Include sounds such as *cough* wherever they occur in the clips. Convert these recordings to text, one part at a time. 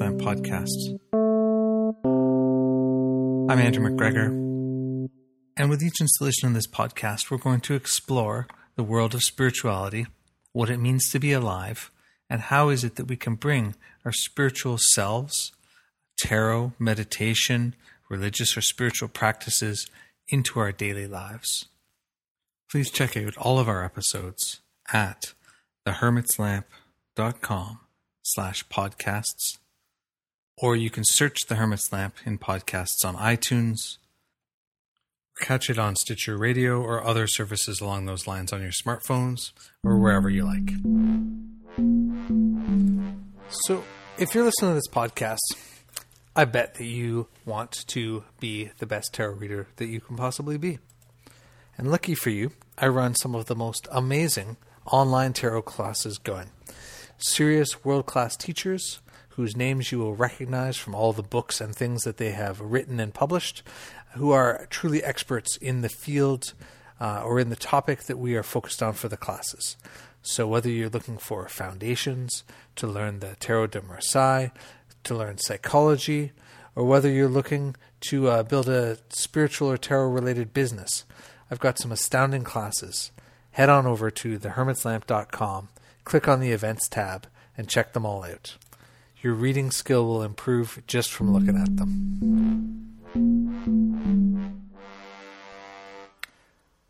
podcast. I'm Andrew McGregor, and with each installation in this podcast, we're going to explore the world of spirituality, what it means to be alive, and how is it that we can bring our spiritual selves, tarot, meditation, religious or spiritual practices into our daily lives. Please check out all of our episodes at thehermitslamp.com slash podcasts, or you can search The Hermit's Lamp in podcasts on iTunes, catch it on Stitcher Radio or other services along those lines on your smartphones or wherever you like. So, if you're listening to this podcast, I bet that you want to be the best tarot reader that you can possibly be. And lucky for you, I run some of the most amazing online tarot classes going. Serious world class teachers whose names you will recognize from all the books and things that they have written and published, who are truly experts in the field uh, or in the topic that we are focused on for the classes. So, whether you're looking for foundations to learn the Tarot de Marseille, to learn psychology, or whether you're looking to uh, build a spiritual or tarot related business, I've got some astounding classes. Head on over to thehermitslamp.com, click on the events tab, and check them all out. Your reading skill will improve just from looking at them.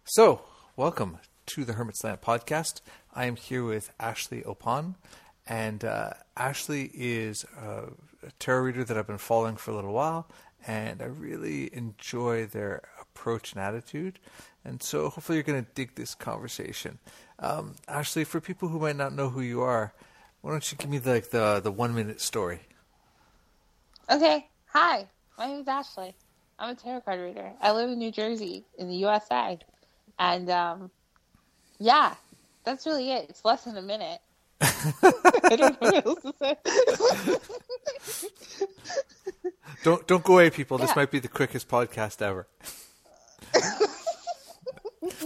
So, welcome to the Hermit's Lamp podcast. I am here with Ashley Oppon, and uh, Ashley is a tarot reader that I've been following for a little while, and I really enjoy their approach and attitude. And so hopefully you're going to dig this conversation. Um, Ashley, for people who might not know who you are, why don't you give me the, like the the one minute story? Okay. Hi, my name is Ashley. I'm a tarot card reader. I live in New Jersey in the USA, and um, yeah, that's really it. It's less than a minute. *laughs* I don't know what else to say. Don't don't go away, people. This might be the quickest podcast ever. *laughs*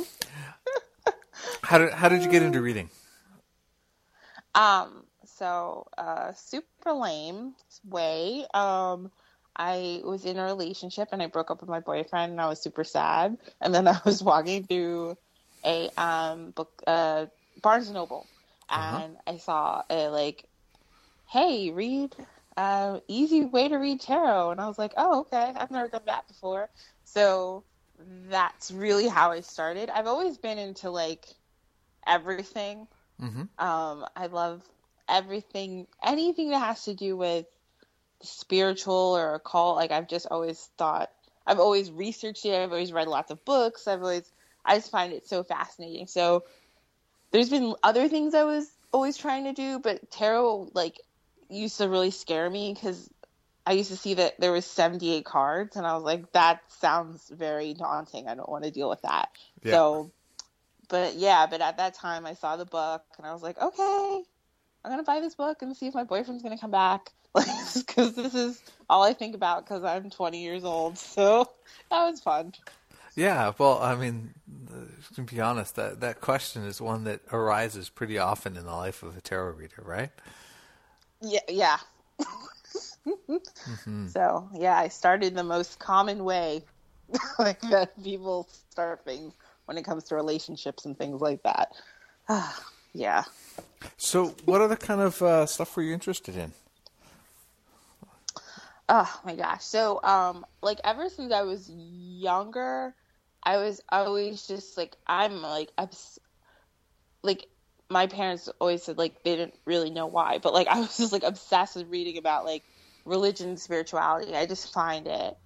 how did how did you get into reading? Um, so uh, super lame way. Um, I was in a relationship and I broke up with my boyfriend and I was super sad. And then *laughs* I was walking through a um book uh Barnes and Noble Uh-huh. and I saw a like, hey, read uh easy way to read tarot and I was like, Oh, okay, I've never done that before. So that's really how I started. I've always been into like everything. Mm-hmm. Um, I love everything, anything that has to do with spiritual or occult. Like I've just always thought, I've always researched it. I've always read lots of books. I've always, I just find it so fascinating. So there's been other things I was always trying to do, but tarot like used to really scare me because I used to see that there was 78 cards, and I was like, that sounds very daunting. I don't want to deal with that. Yeah. So, but yeah, but at that time I saw the book and I was like, okay, I'm gonna buy this book and see if my boyfriend's gonna come back, *laughs* because this is all I think about because I'm 20 years old. So that was fun. Yeah, well, I mean, to be honest, that that question is one that arises pretty often in the life of a tarot reader, right? Yeah, yeah. Mm-hmm. *laughs* So yeah, I started the most common way, *laughs* like that people start things when it comes to relationships and things like that. *sighs* *sighs* yeah. So, what other kind of uh, stuff were you interested in? Oh my gosh. So, um, like ever since I was younger, I was always just like I'm like obs- like my parents always said like they didn't really know why, but like *laughs* I was just like obsessed with reading about like religion, and spirituality. I just find it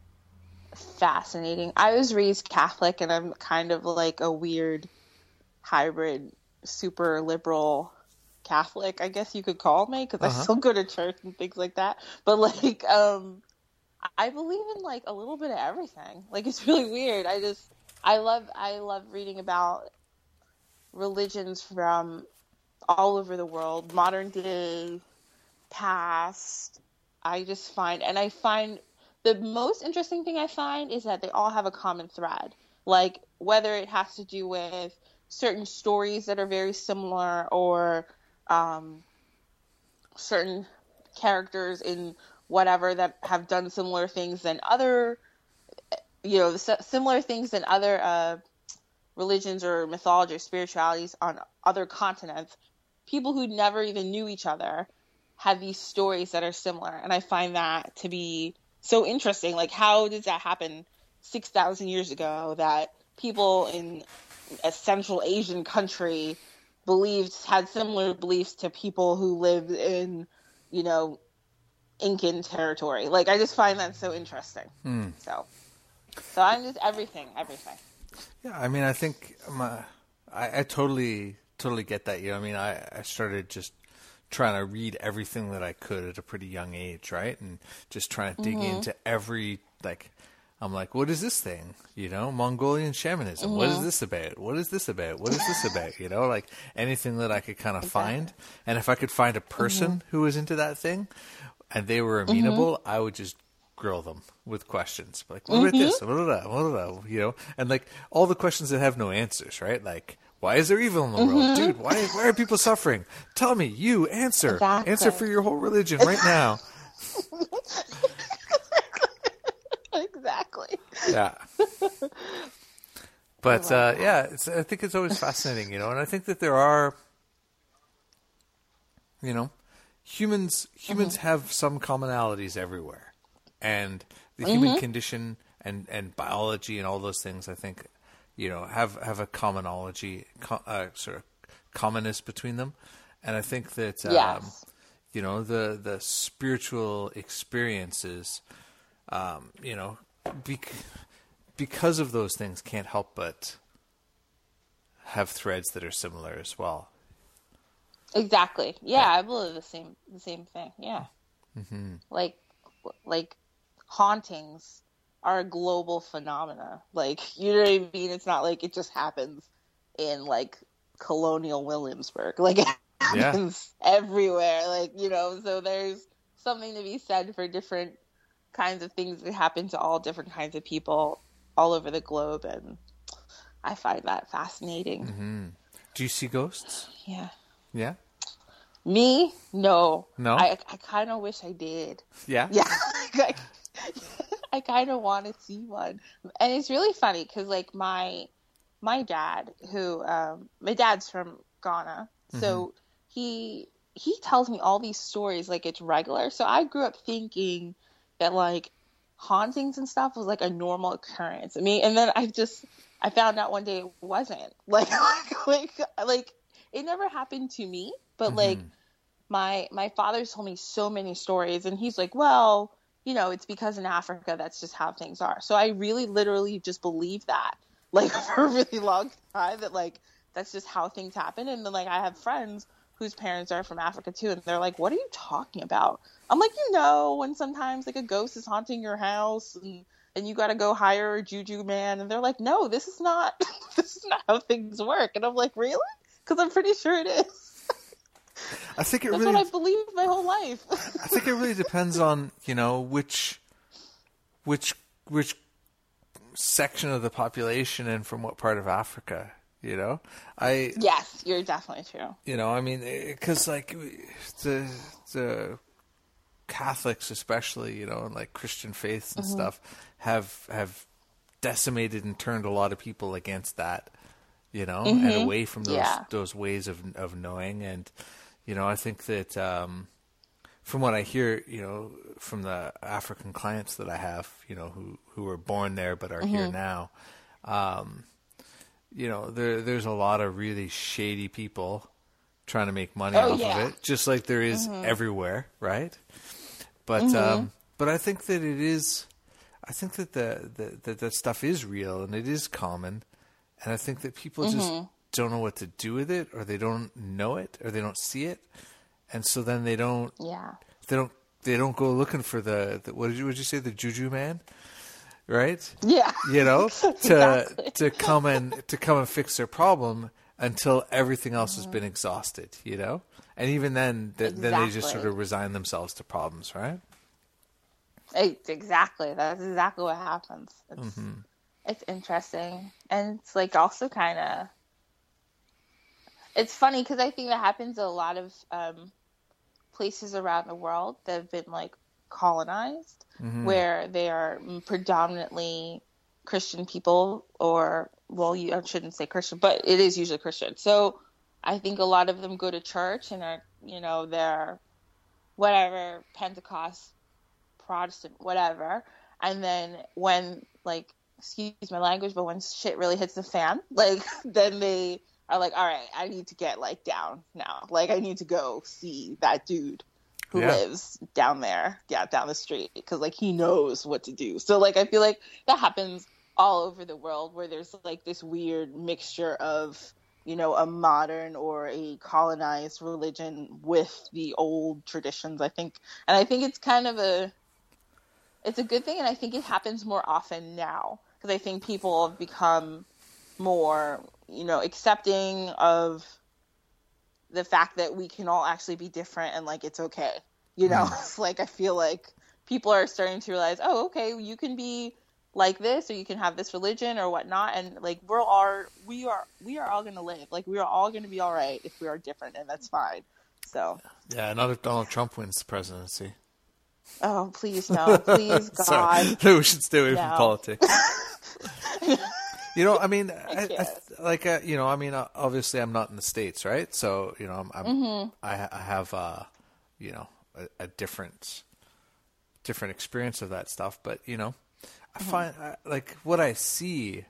fascinating. I was raised Catholic, and I'm kind of like a weird hybrid, super liberal Catholic, I guess you could call me, because Uh-huh. I still go to church and things like that. But like, um, I believe in like a little bit of everything. Like it's really weird. I just I love I love reading about religions from all over the world, modern day, past. I just find and I find the most interesting thing I find is that they all have a common thread. Like whether it has to do with certain stories that are very similar or um, certain characters in whatever that have done similar things than other you know similar things than other uh, religions or mythology or spiritualities on other continents. People who never even knew each other have these stories that are similar and i find that to be so interesting. Like how does that happen 6000 years ago that people in a central asian country believed had similar beliefs to people who lived in you know Incan territory. Like I just find that so interesting. Mm. So, so I'm just everything, everything. Yeah, I mean, I think my, I, I totally, totally get that. You know, I mean, I, I started just trying to read everything that I could at a pretty young age, right? And just trying to dig mm-hmm. into every like I'm like, what is this thing? You know, Mongolian shamanism. Mm-hmm. What is mm-hmm. this about? What is this about? What is this *laughs* about? You know, like anything that I could kind of exactly. find. And if I could find a person mm-hmm. who was into that thing and they were amenable, mm-hmm. I would just grill them with questions. Like, what about this? Mm-hmm. What about that? What about that? You know, and like all the questions that have no answers, right? Like, why is there evil in the world, mm-hmm. dude? Why why are people suffering? Tell me, you answer, exactly. answer for your whole religion right now. *laughs* *laughs* exactly. Yeah. *laughs* But uh, yeah, I think it's always fascinating, you know, and I think that there are, you know, humans humans mm-hmm. have some commonalities everywhere, and the mm-hmm. human condition and and biology and all those things, I think, you know, have have a commonology, uh, sort of commonness between them, and I think that um, yes. you know the the spiritual experiences, um, you know, because of those things, can't help but have threads that are similar as well. Exactly. Yeah, yeah. I believe the same the same thing. Yeah. Mm-hmm. Like like hauntings are a global phenomena. Like you know what I mean? It's not like it just happens in like colonial Williamsburg. Like it happens yeah. everywhere. Like you know, so there's something to be said for different kinds of things that happen to all different kinds of people all over the globe, and I find that fascinating. Mm-hmm. Do you see ghosts? Yeah. Yeah. Me? No. No. I I kind of wish I did. Yeah. Yeah. *laughs* I, I kind of want to see one, and it's really funny because like my my dad, who um, my dad's from Ghana, so mm-hmm. he he tells me all these stories like it's regular. So I grew up thinking that like hauntings and stuff was like a normal occurrence. I mean, and then I just I found out one day it wasn't. *laughs* Like like like it never happened to me, but mm-hmm. like my my father's told me so many stories and he's like, "Well, you know, it's because in Africa that's just how things are." So I really literally just believe that *laughs* like for a really long time that like that's just how things happen and then like I have friends whose parents are from Africa too, and they're like, "What are you talking about?" I'm like, "You know, when sometimes like a ghost is haunting your house and and you got to go hire a juju man," and they're like, "No, this is not *laughs* this is not how things work," and I'm like, "Really?" Because I'm pretty sure it is. *laughs* I think it That's really. what I believe my whole life. I think it really depends on you know which, which which section of the population and from what part of Africa you know, I yes, you're definitely true. You know, I mean, because like the the Catholics, especially, you know, and like Christian faiths and mm-hmm. stuff, have have decimated and turned a lot of people against that, you know, mm-hmm. and away from those yeah. those ways of of knowing. And you know, I think that um, from what I hear, you know, from the African clients that I have, you know, who who were born there but are mm-hmm. here now. Um, you know, there there's a lot of really shady people trying to make money oh, off yeah. of it, just like there is mm-hmm. everywhere, right? But mm-hmm. um, but I think that it is, I think that the, the that that stuff is real and it is common, and I think that people mm-hmm. just don't know what to do with it, or they don't know it, or they don't see it, and so then they don't. Yeah. They don't. They don't go looking for the, the what did you, what did you say the juju man? Right? Yeah. You know, *laughs* to exactly. to come and to come and fix their problem until everything else has been exhausted, you know? And even then th- exactly. then they just sort of resign themselves to problems, right? It's Exactly. That's exactly what happens. It's, mm-hmm. it's interesting. And it's like also kind of it's funny because I think that happens a lot of um, places around the world that have been like colonized, mm-hmm. where they are predominantly Christian people, or well, you I shouldn't say Christian, but it is usually Christian. So I think a lot of them go to church and are, you know, they're whatever Pentecost, Protestant, whatever. And then when like excuse my language, but when shit really hits the fan, *laughs* like then they are like, all right, I need to get like down now. Like I need to go see that dude who Yeah. lives down there, yeah, down the street, because like he knows what to do. So like I feel like that happens all over the world where there's like this weird mixture of you know a modern or a colonized religion with the old traditions. I think, and I think it's kind of a it's a good thing, and I think it happens more often now because I think people have become more, you know, accepting of the fact that we can all actually be different and like it's okay. You know, it's mm. *laughs* like I feel like people are starting to realize, oh, okay, you can be like this or you can have this religion or whatnot. And like we're all we are we are all gonna live. Like we are all gonna be all right if we are different and that's fine. So. Yeah, not if Donald Trump wins the presidency. oh please *laughs* no. Please god. *laughs* Sorry, we should stay away from politics. You know, I mean, *laughs* I, I, like, uh, you know, I mean, uh, obviously, I'm not in the states, right? So, you know, I'm, I'm Mm-hmm. I, I have, uh, you know, a, a different, different experience of that stuff. But you know, I Mm-hmm. find like what I see,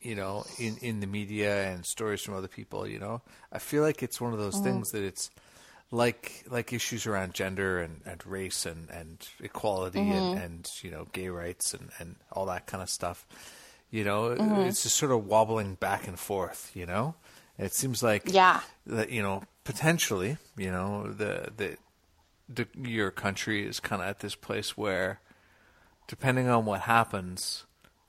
you know, in in the media and stories from other people. You know, I feel like it's one of those things that it's like like issues around gender and, and race and, and equality and, and you know gay rights and, and all that kind of stuff. You know, mm-hmm. it's just sort of wobbling back and forth. You know, it seems like Yeah. that you know potentially you know the the, the your country is kind of at this place where depending on what happens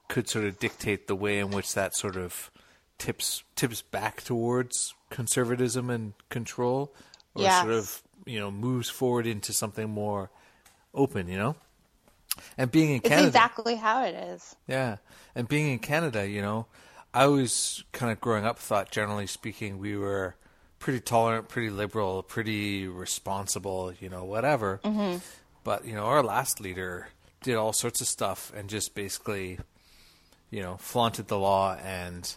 could sort of dictate the way in which that sort of tips tips back towards conservatism and control or Yes. sort of you know moves forward into something more open you know and being in it's Canada exactly how it is yeah. And being in Canada, you know, I was kind of growing up thought, generally speaking, we were pretty tolerant, pretty liberal, pretty responsible, you know, whatever. Mm-hmm. But, you know, our last leader did all sorts of stuff and just basically, you know, flaunted the law and,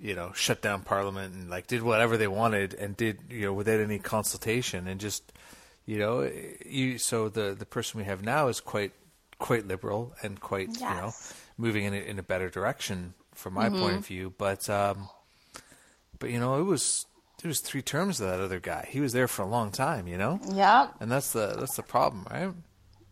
you know, shut down parliament and like did whatever they wanted and did, you know, without any consultation and just, you know, you, so the, the person we have now is quite, quite liberal and quite, you know, moving in a, in a better direction from my point of view. But um, but you know, it was it was three terms of that other guy. He was there for a long time, you know, Yeah. and that's the that's the problem, right?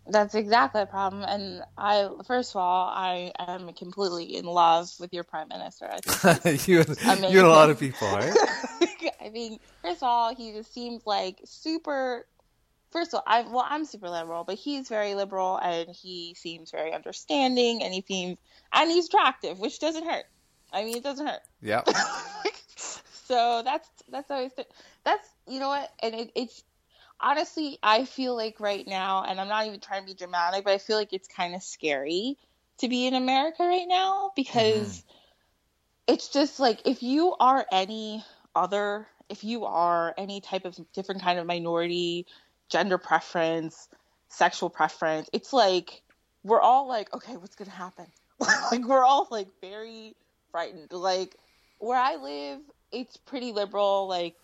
That's exactly the problem. And I, first of all, I am completely in love with your prime minister. I think *laughs* you and, you and a lot of people, right? *laughs* I mean, first of all, he just seems like super. First of all, I well, I'm super liberal, but he's very liberal, and he seems very understanding, and he seems and he's attractive, which doesn't hurt. I mean, it doesn't hurt. yeah, *laughs* so that's that's always that's you know what, and it, it's honestly, I feel like right now, and I'm not even trying to be dramatic, but I feel like it's kind of scary to be in America right now because mm-hmm. it's just like if you are any other, if you are any type of different kind of minority, gender preference, sexual preference, it's like we're all like, okay, what's gonna happen? *laughs* like we're all like very frightened. Like where I live, it's pretty liberal. Like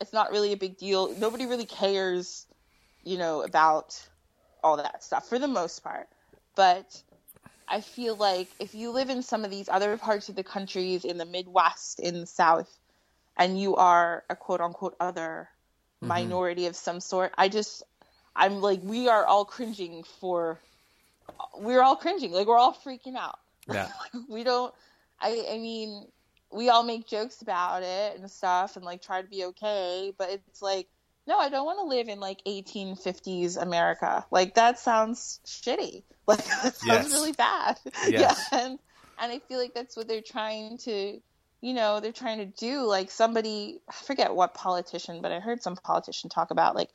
it's not really a big deal. Nobody really cares, you know, about all that stuff for the most part. But I feel like if you live in some of these other parts of the countries in the Midwest, in the South, and you are a quote unquote other Mm-hmm. minority of some sort, I just, I'm like, we are all cringing for, we're all cringing. Like, we're all freaking out. *laughs* yeah, we don't, I, I mean, we all make jokes about it and stuff and like try to be okay, but it's like, no, I don't want to live in like 1850s America. Like that sounds shitty. *laughs* Like that sounds Yes. really bad. *laughs* Yes. Yeah, and and I feel like that's what they're trying to, you know, they're trying to do. Like somebody, I forget what politician, but I heard some politician talk about like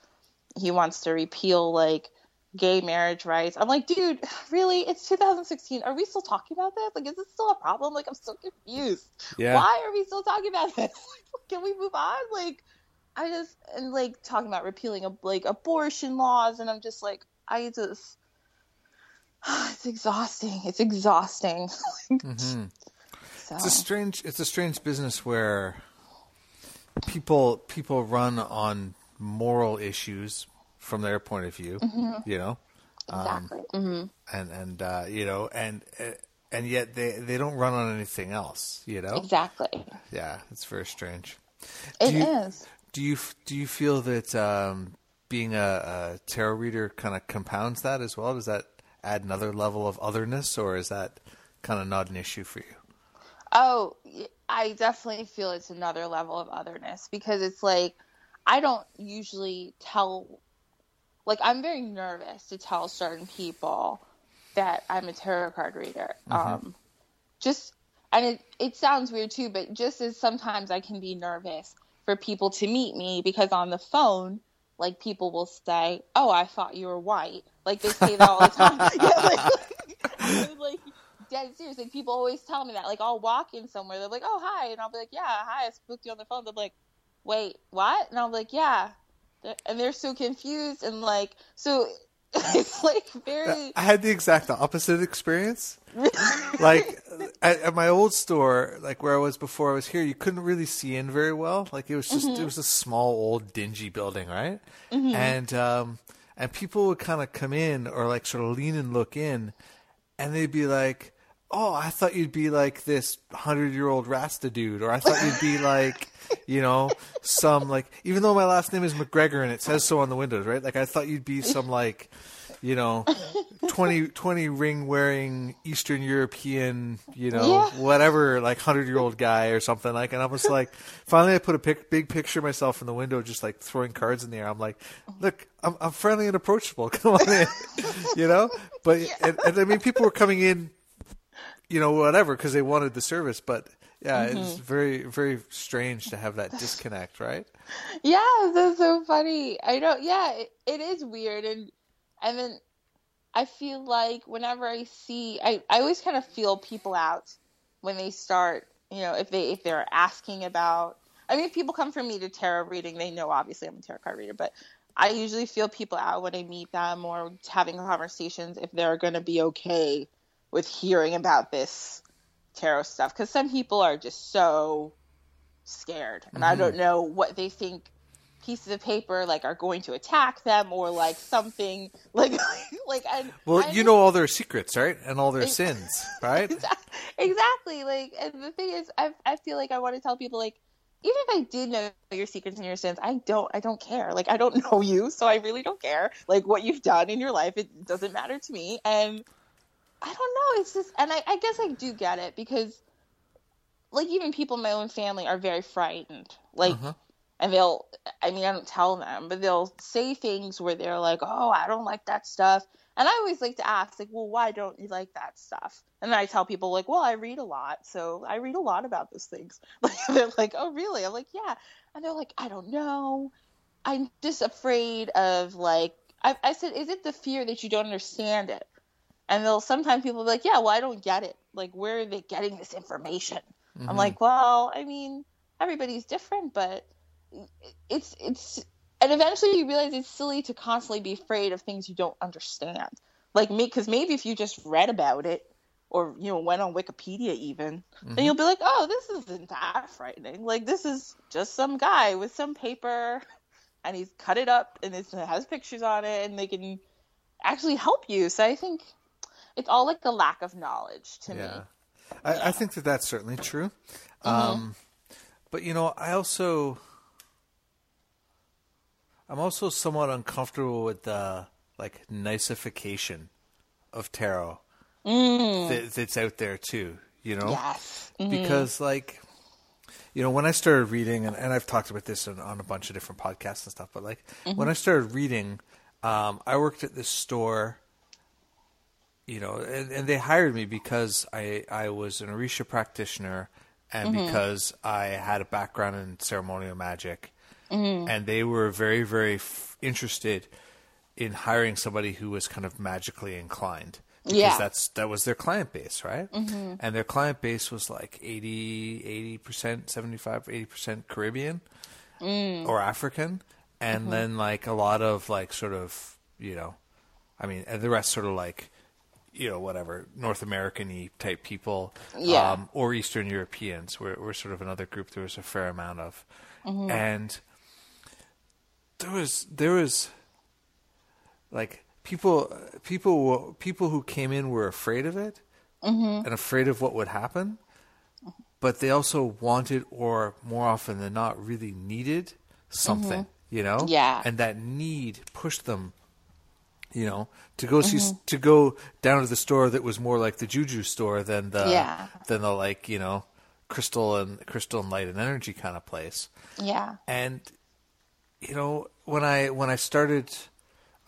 he wants to repeal like gay marriage rights. I'm like, dude, *sighs* really? It's 2016. Are we still talking about this? Like, is this still a problem? Like, I'm so confused. yeah, Why are we still talking about this? *laughs* Can we move on? Like, I just and like talking about repealing like abortion laws, and I'm just like, I just *sighs* it's exhausting. It's exhausting. *laughs* mm-hmm. So. It's a strange. It's a strange business where people people run on moral issues from their point of view. Mm-hmm. You know, exactly. Um, mm-hmm. And and uh, you know, and uh, and yet they they don't run on anything else. You know, exactly. Yeah, it's very strange. It do you, is. Do you do you feel that um, being a, a tarot reader kind of compounds that as well? Does that add another level of otherness, or is that kind of not an issue for you? Oh, I definitely feel it's another level of otherness because it's like I don't usually tell, like, I'm very nervous to tell certain people that I'm a tarot card reader. Mm-hmm. Um, just, and it, it sounds weird too, but just as sometimes I can be nervous for people to meet me because on the phone, like, people will say, Oh, I thought you were white. Like, they say that all the time. *laughs* yeah, like, like *laughs* dead serious. Like people always tell me that. Like I'll walk in somewhere, they're like, "Oh hi," and I'll be like, "Yeah, hi." I spoke to you on the phone. They're like, "Wait, what?" And I'm like, "Yeah," and they're so confused and like so. *laughs* It's like very. I had the exact opposite experience. *laughs* like at, at, my old store, like where I was before I was here, you couldn't really see in very well. Like it was just mm-hmm. it was a small, old, dingy building, right? Mm-hmm. And um, and people would kind of come in or like sort of lean and look in, and they'd be like, oh, I thought you'd be like this hundred year old Rasta dude, or I thought you'd be like, you know, some like, even though my last name is McGregor and it says so on the windows, right? Like, I thought you'd be some like, you know, 20, 20 ring wearing Eastern European, you know, yeah. whatever, like hundred year old guy or something like. And I was like, finally, I put a pic- big picture of myself in the window, just like throwing cards in the air. I'm like, look, I'm, I'm friendly and approachable. *laughs* Come on in, you know. But and, and I mean, people were coming in you know, whatever, because they wanted the service. But yeah, mm-hmm. it's very, very strange to have that disconnect, right? *laughs* Yeah, that's so funny. I don't. Yeah, it, it is weird, and and then I feel like whenever I see, I I always kind of feel people out when they start. You know, if they if they're asking about. I mean, if people come for me to tarot reading, they know obviously I'm a tarot card reader, but I usually feel people out when I meet them or having conversations if they're going to be okay with hearing about this tarot stuff because some people are just so scared. And mm-hmm. i don't know what they think pieces of paper like are going to attack them or like something *laughs* like like well I you know all their secrets right? And all their sins *laughs* right? Exactly like and the thing is I, I feel like i want to tell people like even if i did know your secrets and your sins i don't i don't care. Like i don't *laughs* know you so i really don't care like what you've done in your life. It doesn't matter to me. And I don't know. It's just, and I, I guess I do get it because, like, even people in my own family are very frightened. Like, uh-huh. and they'll, I mean, I don't tell them, but they'll say things where they're like, "Oh, I don't like that stuff," and I always like to ask, like, "Well, why don't you like that stuff?" And then I tell people, like, "Well, I read a lot, so I read a lot about those things." *laughs* Like, they're like, "Oh, really?" I'm like, "Yeah," and they're like, "I don't know." I'm just afraid of like I, I said, is it the fear that you don't understand it? And they'll sometimes people be like, yeah, well, I don't get it. Like, where are they getting this information? Mm-hmm. I'm like, well, I mean, everybody's different, but it's it's and eventually you realize it's silly to constantly be afraid of things you don't understand. Like me, because maybe if you just read about it or you know went on Wikipedia even, mm-hmm. then you'll be like, oh, this isn't that frightening. Like this is just some guy with some paper, and he's cut it up and it has pictures on it, and they can actually help you. So I think it's all like the lack of knowledge to yeah. me. I, yeah. I think that that's certainly true. Mm-hmm. Um, but you know, I also I'm also somewhat uncomfortable with the like niceification of tarot mm. that, that's out there too. You know, yes, mm-hmm. because like you know, when I started reading, and, and I've talked about this on, on, a bunch of different podcasts and stuff, but like mm-hmm. when I started reading, um, I worked at this store you know, and, and, they hired me because I I was an Orisha practitioner and mm-hmm. because I had a background in ceremonial magic, mm-hmm. and they were very very f- interested in hiring somebody who was kind of magically inclined. Because yeah. that's that was their client base, right? Mm-hmm. And their client base was like 80 percent, 75, 80 percent Caribbean mm. or African, and mm-hmm. then like a lot of like sort of you know I mean, and the rest sort of like, you know, whatever North American-y type people, Yeah. um, or Eastern Europeans. Were were sort of another group. There was a fair amount of, Mm-hmm. and there was there was like people people people who came in were afraid of it Mm-hmm. and afraid of what would happen but they also wanted or more often than not really needed something you know Mm-hmm. Yeah. and that need pushed them you know to go see Mm-hmm. to go down to the store that was more like the juju store than the Yeah. than the like you know crystal and crystal and light and energy kind of place Yeah. and you know when i when i started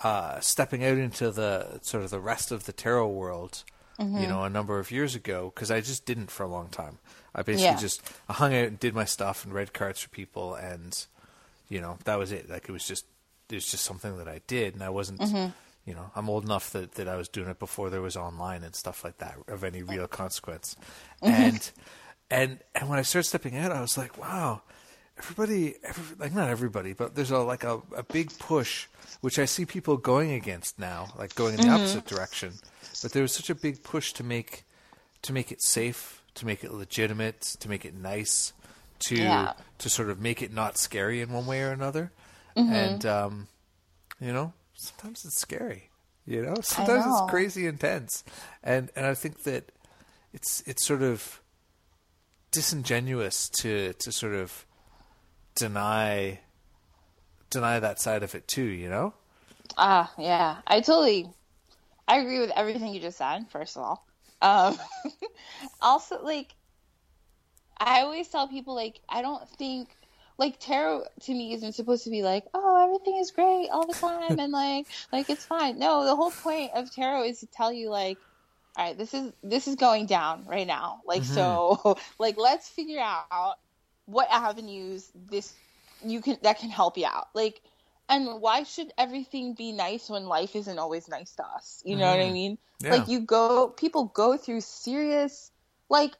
uh stepping out into the sort of the rest of the tarot world Mm-hmm. you know a number of years ago because i just didn't for a long time i basically Yeah. just I hung out and did my stuff and read cards for people and you know that was it like it was just it was just something that i did and i wasn't Mm-hmm. You know i'm old enough that, that i was doing it before there was online and stuff like that of any real consequence *laughs* mm-hmm. and and and when i started stepping out i was like wow everybody, every, like not everybody, but there's a like a, a big push, which I see people going against now, like going in the mm-hmm. opposite direction. But there was such a big push to make to make it safe, to make it legitimate, to make it nice, to Yeah. to sort of make it not scary in one way or another. Mm-hmm. And um, you know, sometimes it's scary. You know, sometimes know. it's crazy intense, and and I think that it's it's sort of disingenuous to to sort of deny deny that side of it too. You know? Ah, yeah. I totally I agree with everything you just said, first of all. Um *laughs* also like I always tell people like I don't think like tarot to me isn't supposed to be like, oh, everything is great all the time and like *laughs* like it's fine. No, the whole point of tarot is to tell you like all right, this is this is going down right now. Like mm-hmm. so *laughs* like let's figure out what avenues this you can that can help you out. Like and why should everything be nice when life isn't always nice to us? You know what I mm-hmm. mean? Yeah. Like you go people go through serious like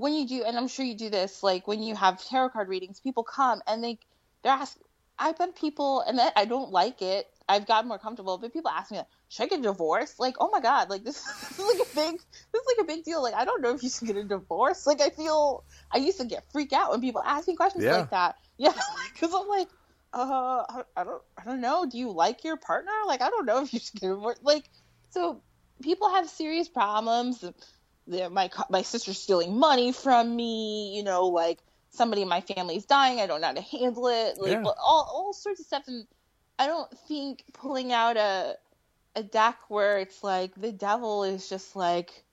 when you do and I'm sure you do this like when you have tarot card readings, people come and they they're asking I've been people and I I don't like it. I've gotten more comfortable, but people ask me like, should I get a divorce? Like, oh my god, like *laughs* this, this is like a big this is like a big deal. Like I don't know if you should get a divorce. Like I feel I used to get freaked out when people ask me questions Yeah. like that. *laughs* Yeah, because I'm like, uh, I- I don't, I don't know. Do you like your partner? Like, I don't know if you should get a divorce. Like, so people have serious problems. My my sister's stealing money from me. You know, like somebody in my family's dying. I don't know how to handle it. Like Yeah. all all sorts of stuff. And I don't think pulling out a a deck where it's like the devil is just like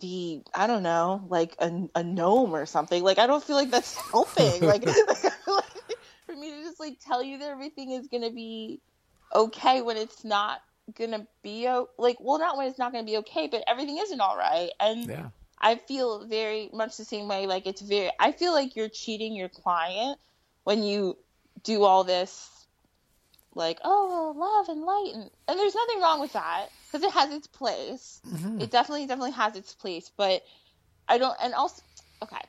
the I don't know, like a, a gnome or something. Like I don't feel like that's *laughs* helping. like, *laughs* like for me to just like tell you that everything is gonna be okay when it's not gonna be o- like well not when it's not gonna be okay, but everything isn't all right. And Yeah. I feel very much the same way. Like it's very I feel like you're cheating your client when you do all this like oh love and light and, and there's nothing wrong with that because it has its place mm-hmm. it definitely definitely has its place but i don't and also okay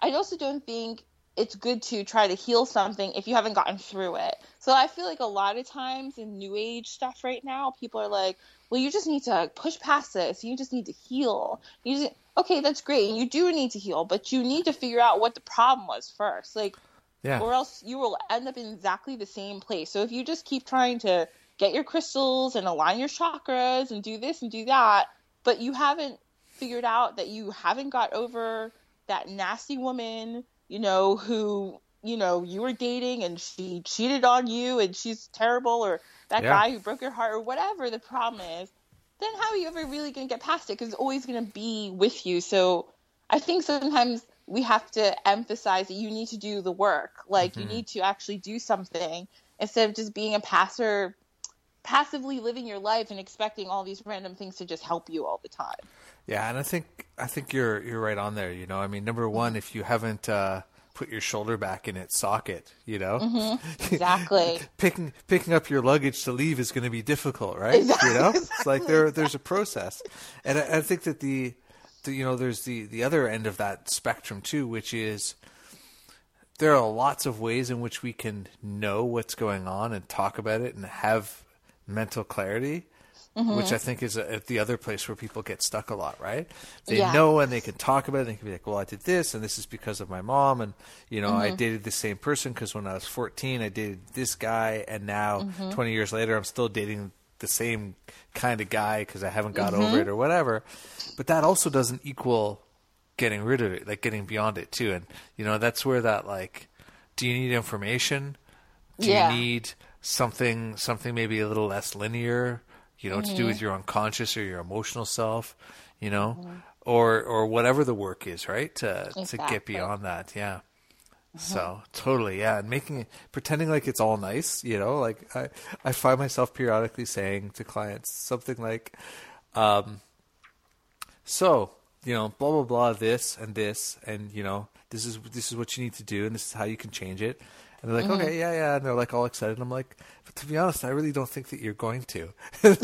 i also don't think it's good to try to heal something if you haven't gotten through it. So i feel like a lot of times in new age stuff right now people are like well you just need to push past this. You just need to heal. You just okay that's great. You do need to heal but you need to figure out what the problem was first. Like Yeah. or else you will end up in exactly the same place. So if you just keep trying to get your crystals and align your chakras and do this and do that, but you haven't figured out that you haven't got over that nasty woman, you know, who, you know, you were dating and she cheated on you and she's terrible or that Yeah. guy who broke your heart or whatever the problem is, then how are you ever really going to get past it? Because it's always going to be with you. So I think sometimes we have to emphasize that you need to do the work. Like you mm-hmm. need to actually do something instead of just being a passer, passively living your life and expecting all these random things to just help you all the time. Yeah, and I think I think you're you're right on there. You know, I mean, number one, if you haven't uh, put your shoulder back in its socket, you know, *laughs* Exactly. picking picking up your luggage to leave is going to be difficult, right? Exactly. You know, it's like there there's a process, and I, I think that the, the you know there's the the other end of that spectrum too, which is there are lots of ways in which we can know what's going on and talk about it and have mental clarity, which I think is a, the other place where people get stuck a lot, right? They Yeah. know and they can talk about it. They can be like, "Well, I did this, and this is because of my mom, and you know, Mm-hmm. I dated the same person because when I was 14, I dated this guy, and now Mm-hmm. 20 years later, I'm still dating the same kind of guy because I haven't got Mm-hmm. over it or whatever." But that also doesn't equal getting rid of it, like getting beyond it too. And you know, that's where that like, do you need information? Do Yeah. you need something something maybe a little less linear, you know, to do with mm-hmm. your unconscious or your emotional self, you know? Mm-hmm. Or or whatever the work is, right? To to get beyond that, yeah. Mm-hmm. So totally, yeah, and making it pretending like it's all nice, you know, like I I find myself periodically saying to clients something like, um, so you know, blah blah blah, this and this, and you know, this is this is what you need to do, and this is how you can change it. And they're like, mm-hmm. okay, yeah, yeah, and they're like all excited. And I'm like, but to be honest, I really don't think that you're going to. *laughs* like,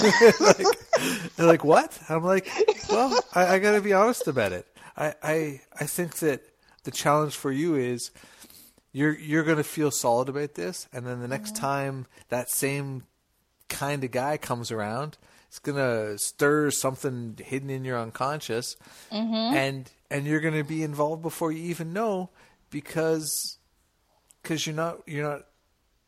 they're like, what? I'm like, well, I, I got to be honest about it. I, I I think that the challenge for you is you're you're going to feel solid about this, and then the next mm-hmm. time that same kind of guy comes around, it's going to stir something hidden in your unconscious, mm-hmm. and and you're going to be involved before you even know because because you're not you're not